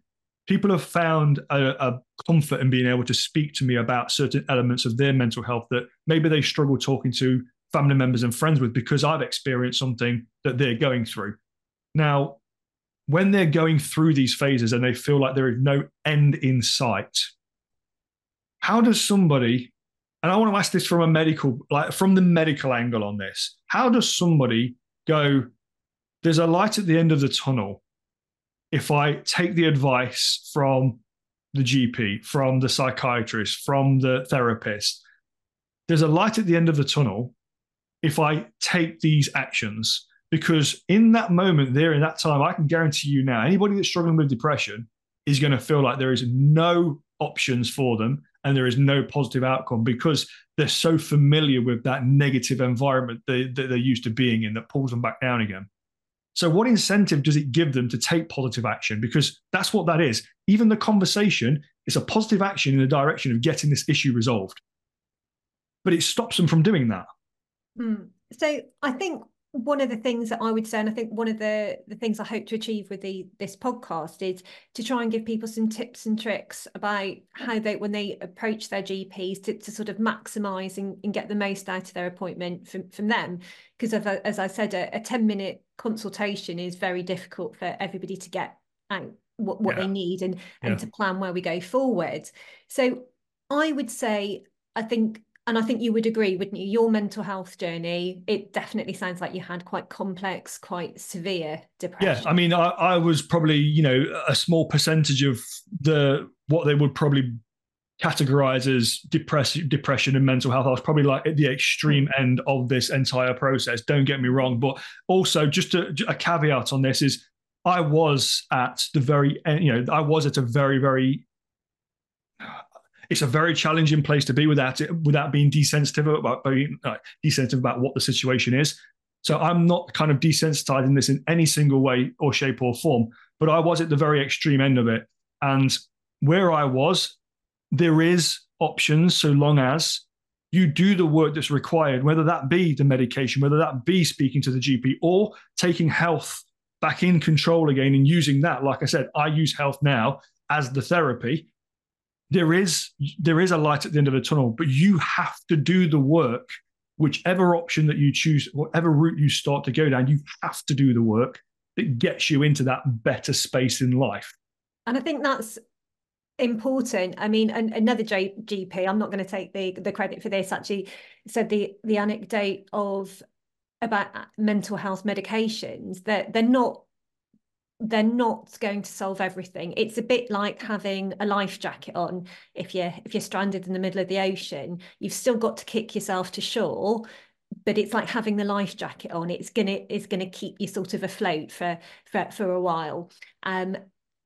People have found a, a, comfort in being able to speak to me about certain elements of their mental health that maybe they struggle talking to family members and friends with because i've experienced something that they're going through. Now when they're going through these phases and they feel like there is no end in sight how does somebody and I want to ask this from a medical, like from the medical angle on this. How does somebody go, there's a light at the end of the tunnel if I take the advice from the GP, from the psychiatrist, from the therapist? There's a light at the end of the tunnel if I take these actions. Because in that moment, there in that time, I can guarantee you now, anybody that's struggling with depression is going to feel like there is no options for them and there is no positive outcome because they're so familiar with that negative environment that they're used to being in that pulls them back down again. So, what incentive does it give them to take positive action? Because that's what that is. Even the conversation is a positive action in the direction of getting this issue resolved, but it stops them from doing that.
Mm. So, I think one of the things that I would say, and I think one of the, the things I hope to achieve with the this podcast is to try and give people some tips and tricks about how they, when they approach their GPs, to, to sort of maximise and, and, get the most out of their appointment from, from them. Because as, as I said, a, a 10 minute consultation is very difficult for everybody to get out what, what yeah. they need and, and yeah. to plan where we go forward. So I would say, I think and I think you would agree, wouldn't you? Your mental health journey, it definitely sounds like you had quite complex, quite severe depression.
Yeah, I mean, I, I was probably, you know, a small percentage of the what they would probably categorize as depression, depression and mental health. I was probably like at the extreme hmm. end of this entire process. Don't get me wrong, but also just a, a caveat on this is I was at the very end, you know, I was at a very, very it's a very challenging place to be without it, without being desensitive about being uh, desensitive about what the situation is. So I'm not kind of desensitizing this in any single way or shape or form, but I was at the very extreme end of it. And where I was, there is options so long as you do the work that's required, whether that be the medication, whether that be speaking to the GP or taking health back in control again and using that. Like I said, I use health now as the therapy there is there is a light at the end of the tunnel, but you have to do the work. Whichever option that you choose, whatever route you start to go down, you have to do the work that gets you into that better space in life.
And I think that's important. I mean, an, another J- GP, I'm not going to take the the credit for this. Actually, said the the anecdote of about mental health medications that they're not they're not going to solve everything. It's a bit like having a life jacket on. If you're if you're stranded in the middle of the ocean, you've still got to kick yourself to shore, but it's like having the life jacket on. It's gonna it's gonna keep you sort of afloat for for for a while. Um,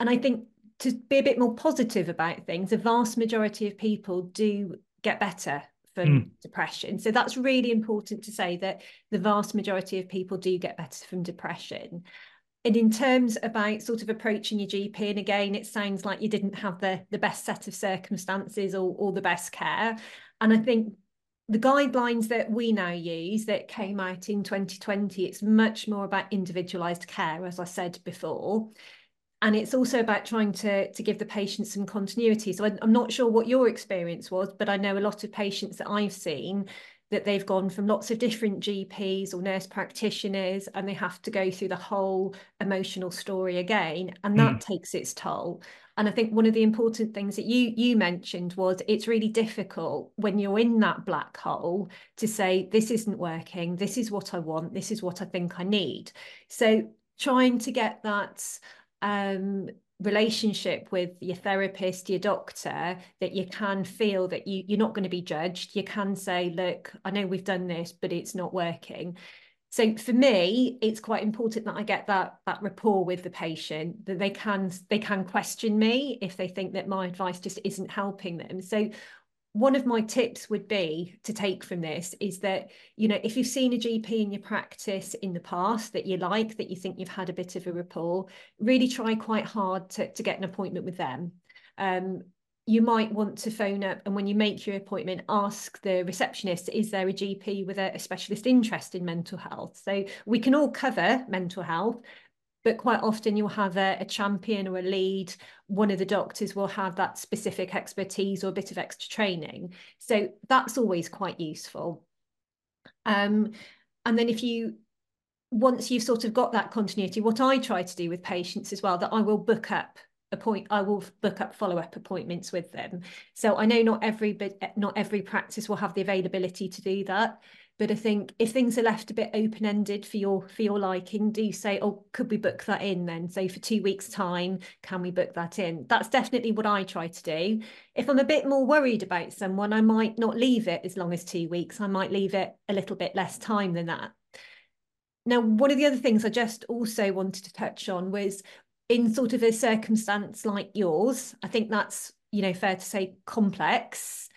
and I think to be a bit more positive about things, a vast majority of people do get better from mm. depression. So that's really important to say that the vast majority of people do get better from depression and in terms about sort of approaching your GP, and again, it sounds like you didn't have the, the best set of circumstances or, or the best care. And I think the guidelines that we now use that came out in 2020, it's much more about individualized care, as I said before. And it's also about trying to, to give the patient some continuity. So I'm not sure what your experience was, but I know a lot of patients that I've seen that they've gone from lots of different GPs or nurse practitioners and they have to go through the whole emotional story again and that mm. takes its toll. And I think one of the important things that you you mentioned was it's really difficult when you're in that black hole to say this isn't working. This is what I want. This is what I think I need. So trying to get that um, relationship with your therapist your doctor that you can feel that you you're not going to be judged. You can say look i know we've done this but it's not working. So for me it's quite important that i get that that rapport with the patient that they can they can question me if they think that my advice just isn't helping them. So one of my tips would be to take from this is that you know if you've seen a gp in your practice in the past that you like that you think you've had a bit of a rapport really try quite hard to, to get an appointment with them. Um, you might want to phone up and when you make your appointment ask the receptionist is there a gp with a, a specialist interest in mental health? So we can all cover mental health but quite often you'll have a, a, champion or a lead. One of the doctors will have that specific expertise or a bit of extra training. So that's always quite useful. Um, and then if you, once you've sort of got that continuity, what I try to do with patients as well, that I will book up a point i will book up follow-up appointments with them so i know not every not every practice will have the availability to do that but I think if things are left a bit open ended for your for your liking, do you say, oh, could we book that in then? Say for two weeks' time, can we book that in? That's definitely what I try to do. If I'm a bit more worried about someone, I might not leave it as long as two weeks. I might leave it a little bit less time than that. Now, one of the other things I just also wanted to touch on was in sort of a circumstance like yours, I think that's, you know, fair to say complex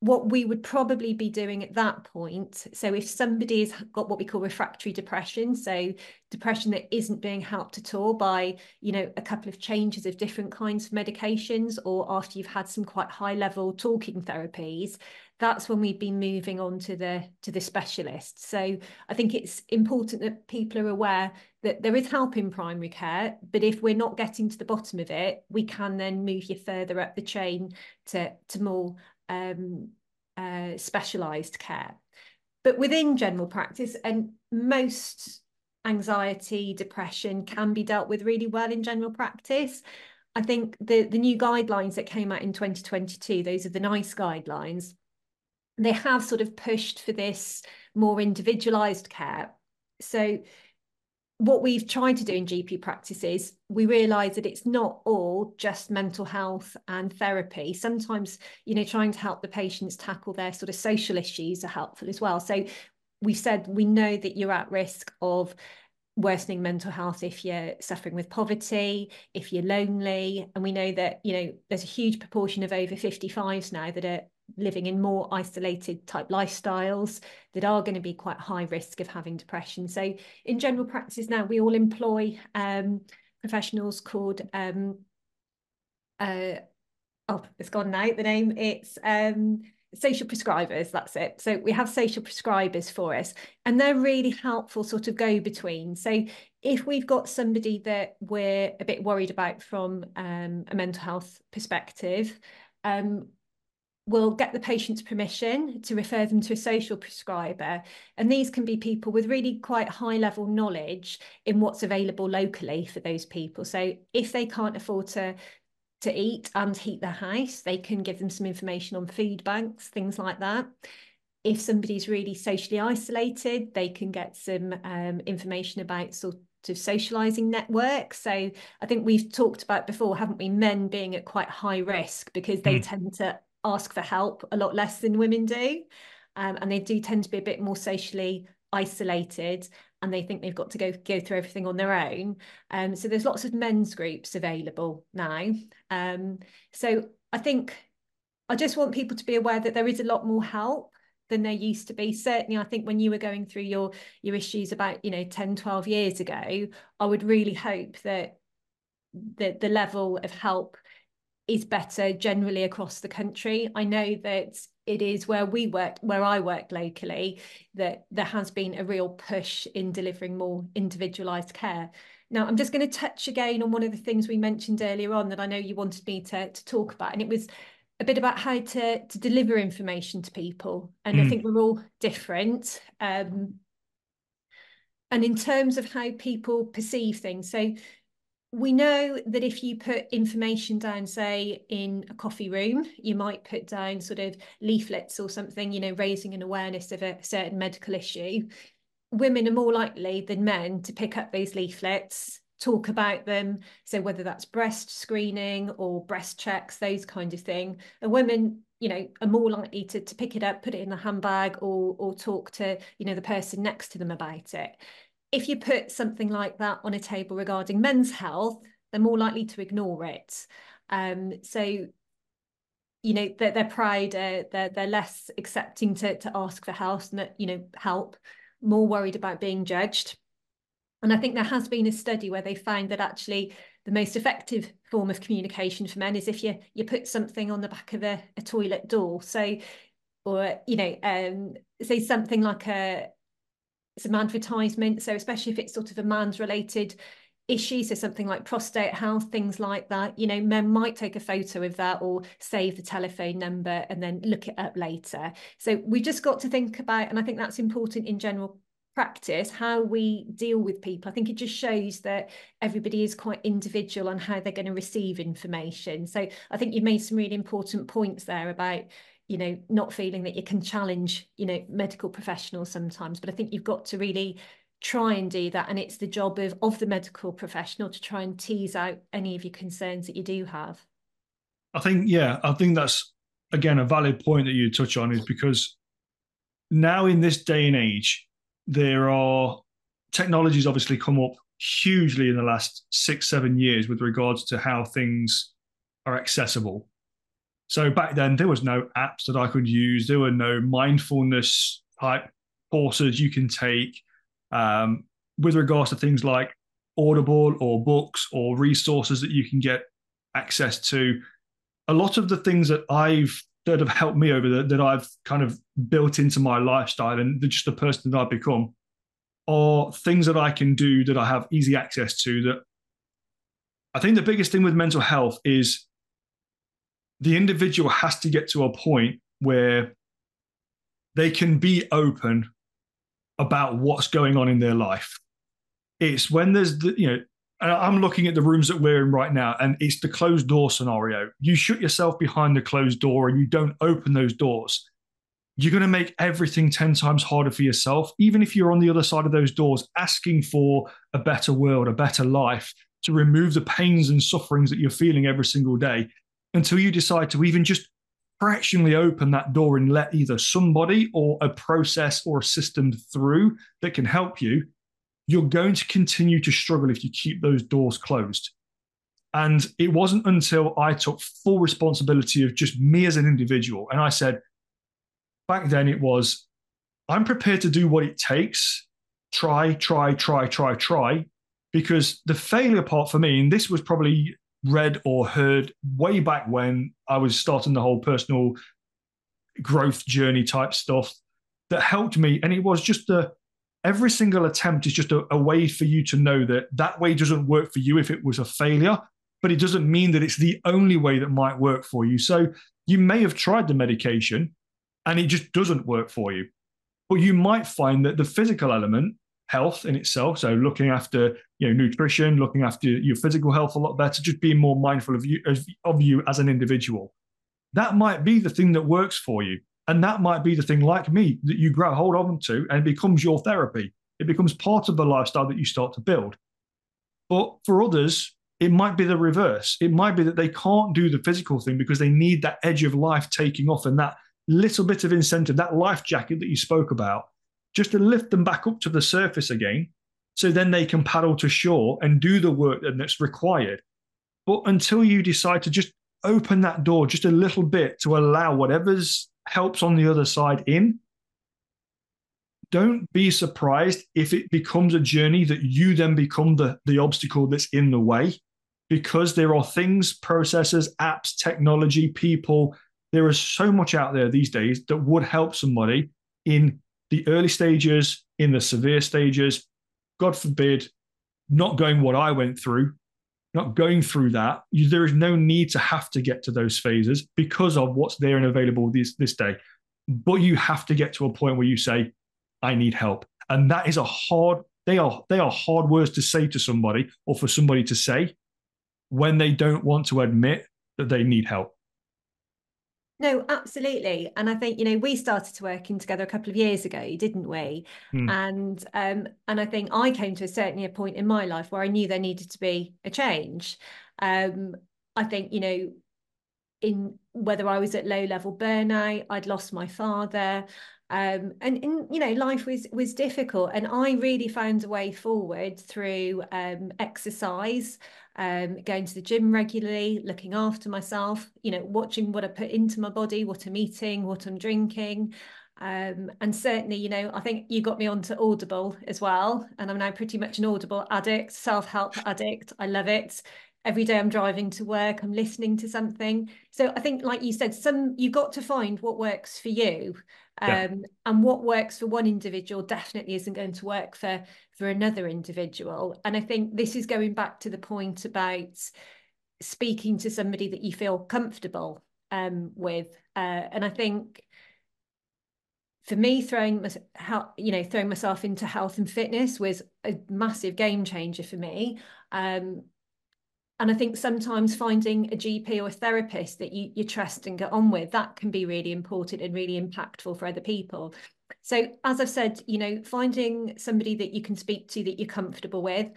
what we would probably be doing at that point. So if somebody's got what we call refractory depression so depression that isn't being helped at all by you know a couple of changes of different kinds of medications or after you've had some quite high level talking therapies that's when we'd be moving on to the to the specialist. So i think it's important that people are aware that there is help in primary care but if we're not getting to the bottom of it we can then move you further up the chain to to more um, uh, specialised care. But within general practice, and most anxiety, depression can be dealt with really well in general practice. I think the, the new guidelines that came out in 2022, those are the NICE guidelines, they have sort of pushed for this more individualized care. So what we've tried to do in GP practices, we realise that it's not all just mental health and therapy. Sometimes, you know, trying to help the patients tackle their sort of social issues are helpful as well. So we've said we know that you're at risk of worsening mental health if you're suffering with poverty, if you're lonely. And we know that, you know, there's a huge proportion of over 55s now that are living in more isolated type lifestyles that are going to be quite high risk of having depression. So in general practice now, we all employ um, professionals called, um, uh, oh, it's gone now, the name, it's um, social prescribers, that's it. So we have social prescribers for us, and they're really helpful sort of go between. So if we've got somebody that we're a bit worried about from um, a mental health perspective, um, we'll get the patient's permission to refer them to a social prescriber. And these can be people with really quite high level knowledge in what's available locally for those people. So if they can't afford to to eat and heat their house, they can give them some information on food banks, things like that. If somebody's really socially isolated, they can get some um, information about sort of socializing networks. So I think we've talked about before, haven't we, men being at quite high risk because they mm. tend to ask for help a lot less than women do. Um, and they do tend to be a bit more socially isolated and they think they've got to go go through everything on their own. Um, so there's lots of men's groups available now. Um, so I think I just want people to be aware that there is a lot more help than there used to be certainly i think when you were going through your your issues about you know 10 12 years ago i would really hope that the the level of help is better generally across the country. I know that it is where we work, where I work locally, that there has been a real push in delivering more individualised care. Now, I'm just going to touch again on one of the things we mentioned earlier on that I know you wanted me to, to talk about, and it was a bit about how to, to deliver information to people. And mm. I hmm. think we're all different. Um, and in terms of how people perceive things, so we know that if you put information down, say in a coffee room, you might put down sort of leaflets or something, you know, raising an awareness of a certain medical issue. Women are more likely than men to pick up those leaflets, talk about them. So whether that's breast screening or breast checks, those kind of thing. And women, you know, are more likely to, to pick it up, put it in the handbag or or talk to, you know, the person next to them about it if you put something like that on a table regarding men's health, they're more likely to ignore it. Um, so, you know, their, their pride, uh, they're, they're less accepting to, to ask for help, and you know, help, more worried about being judged. And I think there has been a study where they found that actually the most effective form of communication for men is if you you put something on the back of a, a toilet door. So, or you know, um, say something like a some advertisement. So especially if it's sort of a man's related issue, so something like prostate health, things like that, you know, men might take a photo of that or save the telephone number and then look it up later. So we just got to think about, and I think that's important in general practice how we deal with people i think it just shows that everybody is quite individual on how they're going to receive information so i think you made some really important points there about you know not feeling that you can challenge you know medical professionals sometimes but i think you've got to really try and do that and it's the job of of the medical professional to try and tease out any of your concerns that you do have.
I think yeah i think that's again a valid point that you touch on is because now in this day and age there are technologies obviously come up hugely in the last six seven years with regards to how things are accessible so back then, there was no apps that I could use. There were no mindfulness type courses you can take um, with regards to things like Audible or books or resources that you can get access to. A lot of the things that I've that have helped me over the, that I've kind of built into my lifestyle and just the person that I've become are things that I can do that I have easy access to. That I think the biggest thing with mental health is the individual has to get to a point where they can be open about what's going on in their life. It's when there's the, you know, I'm looking at the rooms that we're in right now, and it's the closed door scenario. You shut yourself behind the closed door and you don't open those doors. you're going to make everything 10 times harder for yourself. Even if you're on the other side of those doors asking for a better world, a better life, to remove the pains and sufferings that you're feeling every single day until you decide to even just fractionally open that door and let either somebody or a process or a system through that can help you, you're going to continue to struggle if you keep those doors closed. And it wasn't until I took full responsibility of just me as an individual and I said, back then it was, I'm prepared to do what it takes, try, try, try, try, try. Because the failure part for me, and this was probably read or heard way back when I was starting the whole personal growth journey type stuff that helped me. And it was just a, every single attempt is just a, a, way for you to know that that way doesn't work for you if it was a failure, but it doesn't mean that it's the only way that might work for you. So you may have tried the medication and it just doesn't work for you. But you might find that the physical element, health in itself, so looking after you know nutrition, looking after your physical health a lot better, just being more mindful of you of, you as an individual, that might be the thing that works for you. And that might be the thing, like me, that you grab hold on to and becomes your therapy. It becomes part of the lifestyle that you start to build. But for others, it might be the reverse. It might be that they can't do the physical thing because they need that edge of life taking off and that little bit of incentive, that life jacket that you spoke about, just to lift them back up to the surface again. So then they can paddle to shore and do the work that's required. But until you decide to just open that door just a little bit to allow whatever's helps on the other side in, don't be surprised if it becomes a journey that you then become the, the obstacle that's in the way because there are things, processes, apps, technology, people there is so much out there these days that would help somebody in the early stages, in the severe stages. God forbid, not going what I went through, not going through that. You, there is no need to have to get to those phases because of what's there and available this, this day. But you have to get to a point where you say, I need help. And that is a hard, they are they are hard words to say to somebody or for somebody to say when they don't want to admit that they need help.
No, absolutely. And I think, you know, we started to working together a couple of years ago, didn't we? Mm. And um, and I think I came to a certain a point in my life where I knew there needed to be a change. Um, I think, you know, in whether I was at low level burnout, I'd lost my father, um, and, and you know life was was difficult. And i really found a way forward through um, exercise um, going to the gym regularly looking after myself you know watching what i put into my body what i'm eating what i'm drinking. Um, and certainly you know i think you got me onto audible as well and i'm now pretty much an audible addict self-help addict. I love it every day i'm driving to work i'm listening to something so i think like you said some you got to find what works for you um, yeah. and what works for one individual definitely isn't going to work for for another individual and i think this is going back to the point about speaking to somebody that you feel comfortable um, with uh, and i think for me throwing my, you know throwing myself into health and fitness was a massive game changer for me um, and I think sometimes finding a GP or a therapist that you, you trust and get on with, that can be really important and really impactful for other people. So, as I've said, you know, finding somebody that you can speak to that you're comfortable with.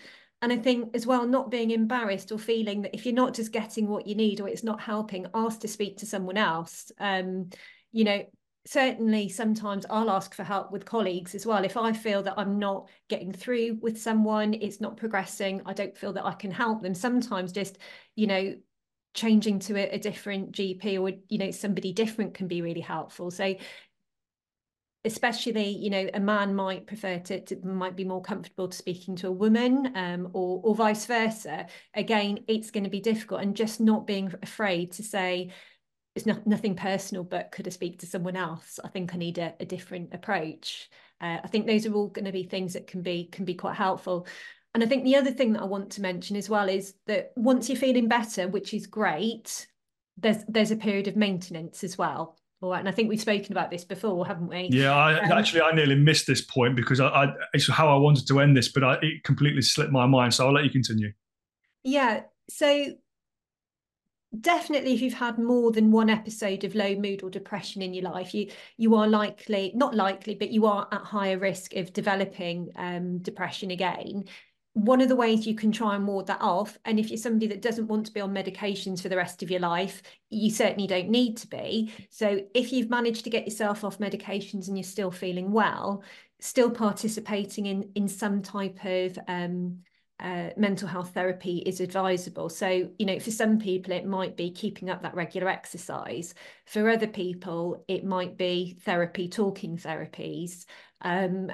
And I think as well, not being embarrassed or feeling that if you're not just getting what you need or it's not helping, ask to speak to someone else. Um, you know, certainly sometimes I'll ask for help with colleagues as well. If I feel that I'm not getting through with someone, it's not progressing, I don't feel that I can help them. Sometimes just, you know, changing to a, a different GP or, you know, somebody different can be really helpful. So especially you know a man might prefer to, to, might be more comfortable to speaking to a woman um, or or vice versa again it's going to be difficult and just not being afraid to say it's not, nothing personal, but could I speak to someone else? I think I need a, a different approach. Uh, I think those are all going to be things that can be can be quite helpful. And I think the other thing that I want to mention as well is that once you're feeling better, which is great, there's there's a period of maintenance as well. All right, and I think we've spoken about this before, haven't we?
Yeah, I, um, actually, I nearly missed this point because I, I, it's how I wanted to end this, but I, it completely slipped my mind. So I'll let you continue.
Yeah. So definitely if you've had more than one episode of low mood or depression in your life you you are likely not likely but you are at higher risk of developing um, depression again. One of the ways you can try and ward that off and if you're somebody that doesn't want to be on medications for the rest of your life you certainly don't need to be. So if you've managed to get yourself off medications and you're still feeling well still participating in in some type of um, uh, mental health therapy is advisable. So, you know, for some people, it might be keeping up that regular exercise. For other people, it might be therapy, talking therapies. Um,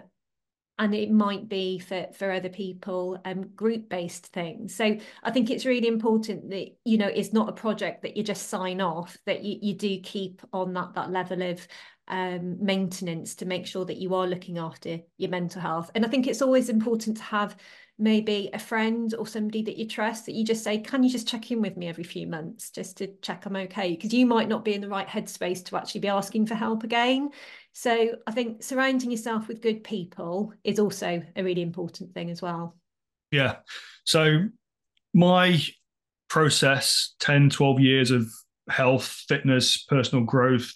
and it might be for, for other people um, group-based things. So I think it's really important that, you know, it's not a project that you just sign off, that you, you do keep on that, that level of um, maintenance to make sure that you are looking after your mental health. And I think it's always important to have maybe a friend or somebody that you trust that you just say, can you just check in with me every few months just to check I'm okay? Because you might not be in the right headspace to actually be asking for help again. So I think surrounding yourself with good people is also a really important thing as well.
Yeah. So my process 10, 12 years of health, fitness, personal growth,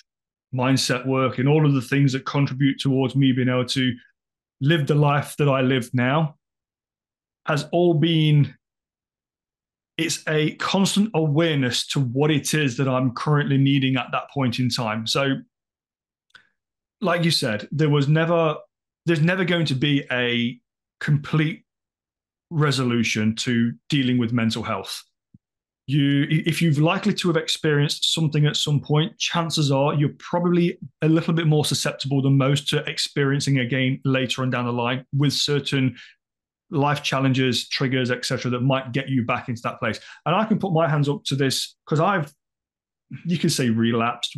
mindset work, and all of the things that contribute towards me being able to live the life that I live now has all been it's a constant awareness to what it is that I'm currently needing at that point in time. So, like you said, there was never, there's never going to be a complete resolution to dealing with mental health. You, if you've likely to have experienced something at some point, chances are you're probably a little bit more susceptible than most to experiencing again later on down the line with certain life challenges, triggers, etc., that might get you back into that place. And I can put my hands up to this because I've, you can say relapsed,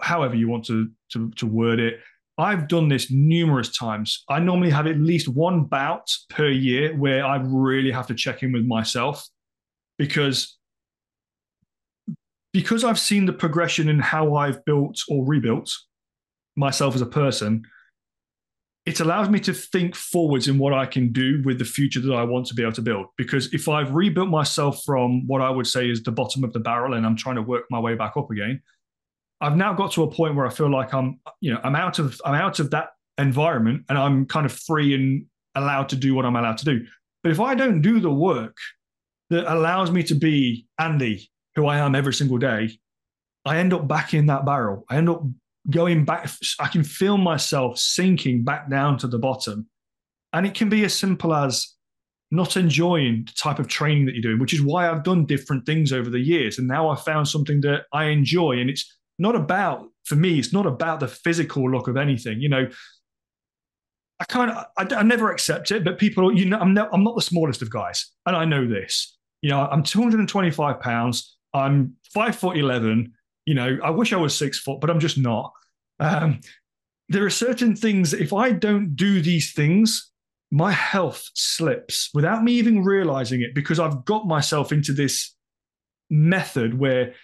however you want to, to to word it. I've done this numerous times. I normally have at least one bout per year where I really have to check in with myself because because I've seen the progression in how I've built or rebuilt myself as a person it allows me to think forwards in what I can do with the future that I want to be able to build. Because if I've rebuilt myself from what I would say is the bottom of the barrel and I'm trying to work my way back up again, I've now got to a point where I feel like I'm, you know, I'm out of I'm out of that environment and I'm kind of free and allowed to do what I'm allowed to do. But if I don't do the work that allows me to be Andy, who I am every single day, I end up back in that barrel. I end up going back, I can feel myself sinking back down to the bottom. And it can be as simple as not enjoying the type of training that you're doing, which is why I've done different things over the years. And now I've found something that I enjoy. And it's not about, for me, it's not about the physical look of anything. You know, I kind of, I, I never accept it, but people, you know, I'm, no, I'm not the smallest of guys. And I know this. You know, I'm 225 pounds. I'm five foot 11. You know, I wish I was six foot, but I'm just not. Um, there are certain things, if I don't do these things, my health slips without me even realizing it because I've got myself into this method where,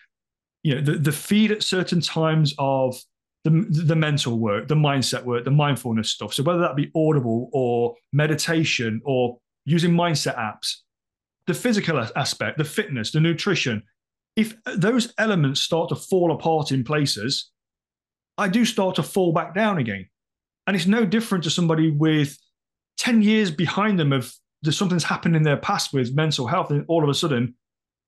you know, the, the feed at certain times of the, the mental work, the mindset work, the mindfulness stuff. So whether that be audible or meditation or using mindset apps, the physical aspect, the fitness, the nutrition, if those elements start to fall apart in places, I do start to fall back down again. And it's no different to somebody with 10 years behind them of something's happened in their past with mental health, and all of a sudden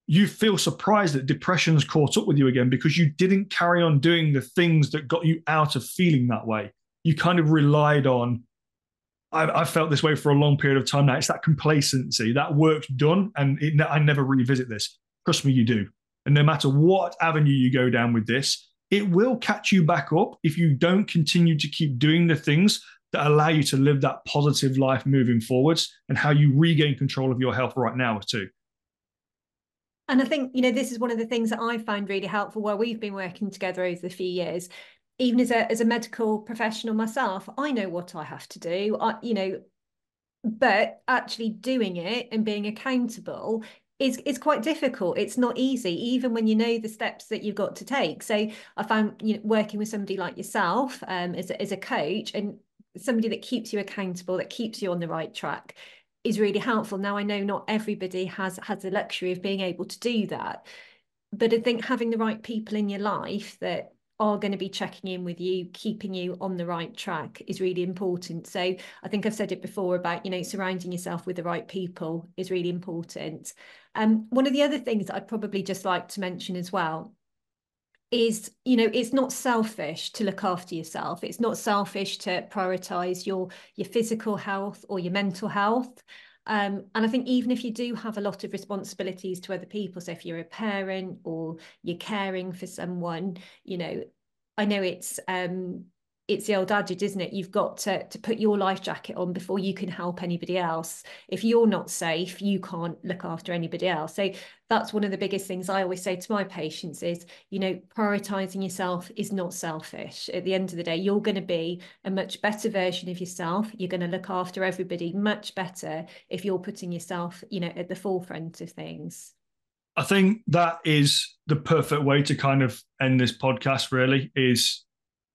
you feel surprised that depression's caught up with you again because you didn't carry on doing the things that got you out of feeling that way. You kind of relied on, I've, I've felt this way for a long period of time now. It's that complacency, that work's done, and it, I never revisit this. Trust me, you do. And no matter what avenue you go down with this, it will catch you back up if you don't continue to keep doing the things that allow you to live that positive life moving forwards and how you regain control of your health right now too.
And I think, you know, this is one of the things that I find really helpful while we've been working together over the few years. Even as a as a medical professional myself, I know what I have to do. I, you know, but actually doing it and being accountable is is quite difficult. It's not easy, even when you know the steps that you've got to take. So I found you know working with somebody like yourself um, as a, as a coach and somebody that keeps you accountable, that keeps you on the right track, is really helpful. Now I know not everybody has has the luxury of being able to do that. but I think having the right people in your life that are going to be checking in with you, keeping you on the right track is really important. So I think I've said it before about, you know, surrounding yourself with the right people is really important. Um, one of the other things I'd probably just like to mention as well is you know it's not selfish to look after yourself. It's not selfish to prioritize your your physical health or your mental health. Um, and I think even if you do have a lot of responsibilities to other people, so if you're a parent or you're caring for someone, you know, I know it's um, it's the old adage, isn't it? You've got to, to put your life jacket on before you can help anybody else. If you're not safe, you can't look after anybody else. So that's one of the biggest things I always say to my patients is, you know, prioritizing yourself is not selfish. At the end of the day, you're going to be a much better version of yourself. You're going to look after everybody much better if you're putting yourself, you know, at the forefront of things.
I think that is the perfect way to kind of end this podcast, really, is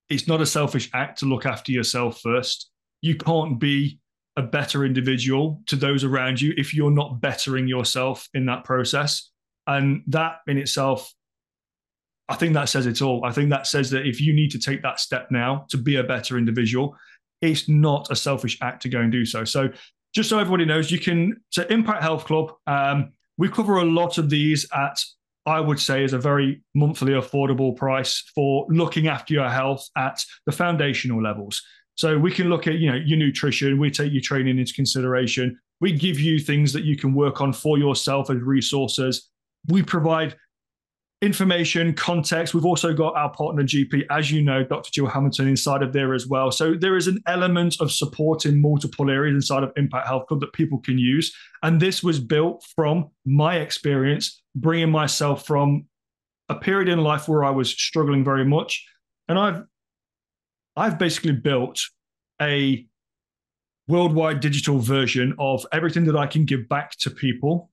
it's not a selfish act to look after yourself first. You can't be a better individual to those around you if you're not bettering yourself in that process. And that in itself, I think that says it all. I think that says that if you need to take that step now to be a better individual, it's not a selfish act to go and do so. So, just so everybody knows, you can to Impact Health Club. Um, we cover a lot of these at I would say is a very monthly affordable price for looking after your health at the foundational levels. So we can look at, you know, your nutrition, we take your training into consideration. We give you things that you can work on for yourself as resources. We provide information, context. We've also got our partner GP, as you know, Dr. Jill Hamilton inside of there as well. So there is an element of support in multiple areas inside of Impact Health Club that people can use. And this was built from my experience, bringing myself from a period in life where I was struggling very much. And I've I've basically built a worldwide digital version of everything that I can give back to people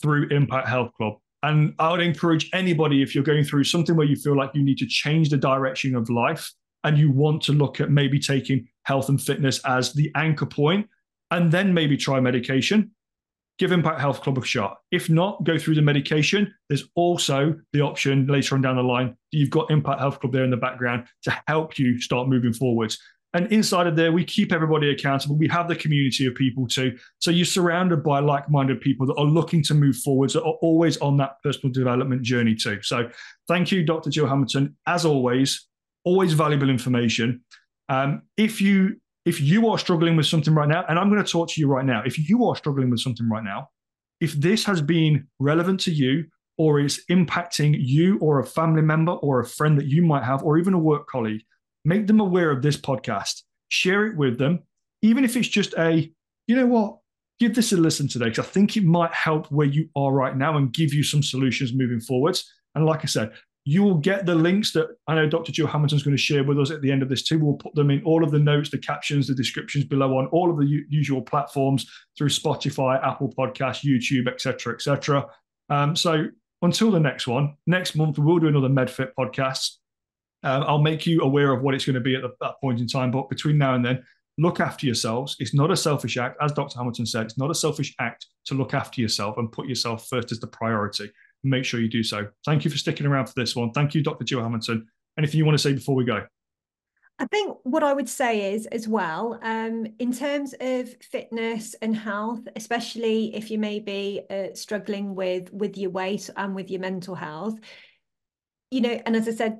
through Impact Health Club. And I would encourage anybody, if you're going through something where you feel like you need to change the direction of life and you want to look at maybe taking health and fitness as the anchor point and then maybe try medication, give Impact Health Club a shot. If not, go through the medication. There's also the option later on down the line that you've got Impact Health Club there in the background to help you start moving forwards. And inside of there, we keep everybody accountable. We have the community of people too. So you're surrounded by like minded people that are looking to move forwards, that are always on that personal development journey too. So thank you, Dr. Jill Hamilton. As always, always valuable information. Um, if you if you are struggling with something right now, and I'm going to talk to you right now, if you are struggling with something right now, if this has been relevant to you or is impacting you or a family member or a friend that you might have, or even a work colleague, make them aware of this podcast, share it with them, even if it's just a, you know what, give this a listen today, because I think it might help where you are right now and give you some solutions moving forwards. And like I said, you will get the links that I know Dr. Jill Hamilton's going to share with us at the end of this too. We'll put them in all of the notes, the captions, the descriptions below on all of the u- usual platforms through Spotify, Apple Podcasts, YouTube, etc., etc. Um, so until the next one, next month we'll do another MedFit podcast. Um, I'll make you aware of what it's going to be at that point in time. But between now and then, look after yourselves. It's not a selfish act, as Dr. Hamilton said. It's not a selfish act to look after yourself and put yourself first as the priority make sure you do so. Thank you for sticking around for this one. Thank you, Dr. Jill Hamilton. Anything you want to say before we go?
I think what I would say is as well, um, in terms of fitness and health, especially if you may be uh, struggling with with your weight and with your mental health, you know, and as I said,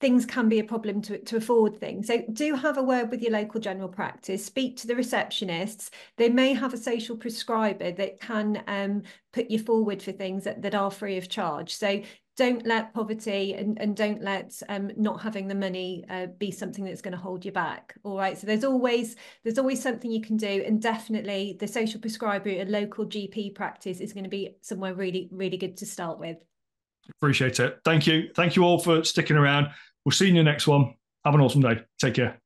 things can be a problem to, to afford things. So do have a word with your local general practice, speak to the receptionists. They may have a social prescriber that can um, put you forward for things that, that are free of charge. So don't let poverty and, and don't let um, not having the money uh, be something that's going to hold you back. All right. So there's always there's always something you can do, and definitely the social prescriber, a local GP practice, is going to be somewhere really really good to start with.
Appreciate it. Thank you. Thank you all for sticking around. We'll see you in the next one. Have an awesome day. Take care.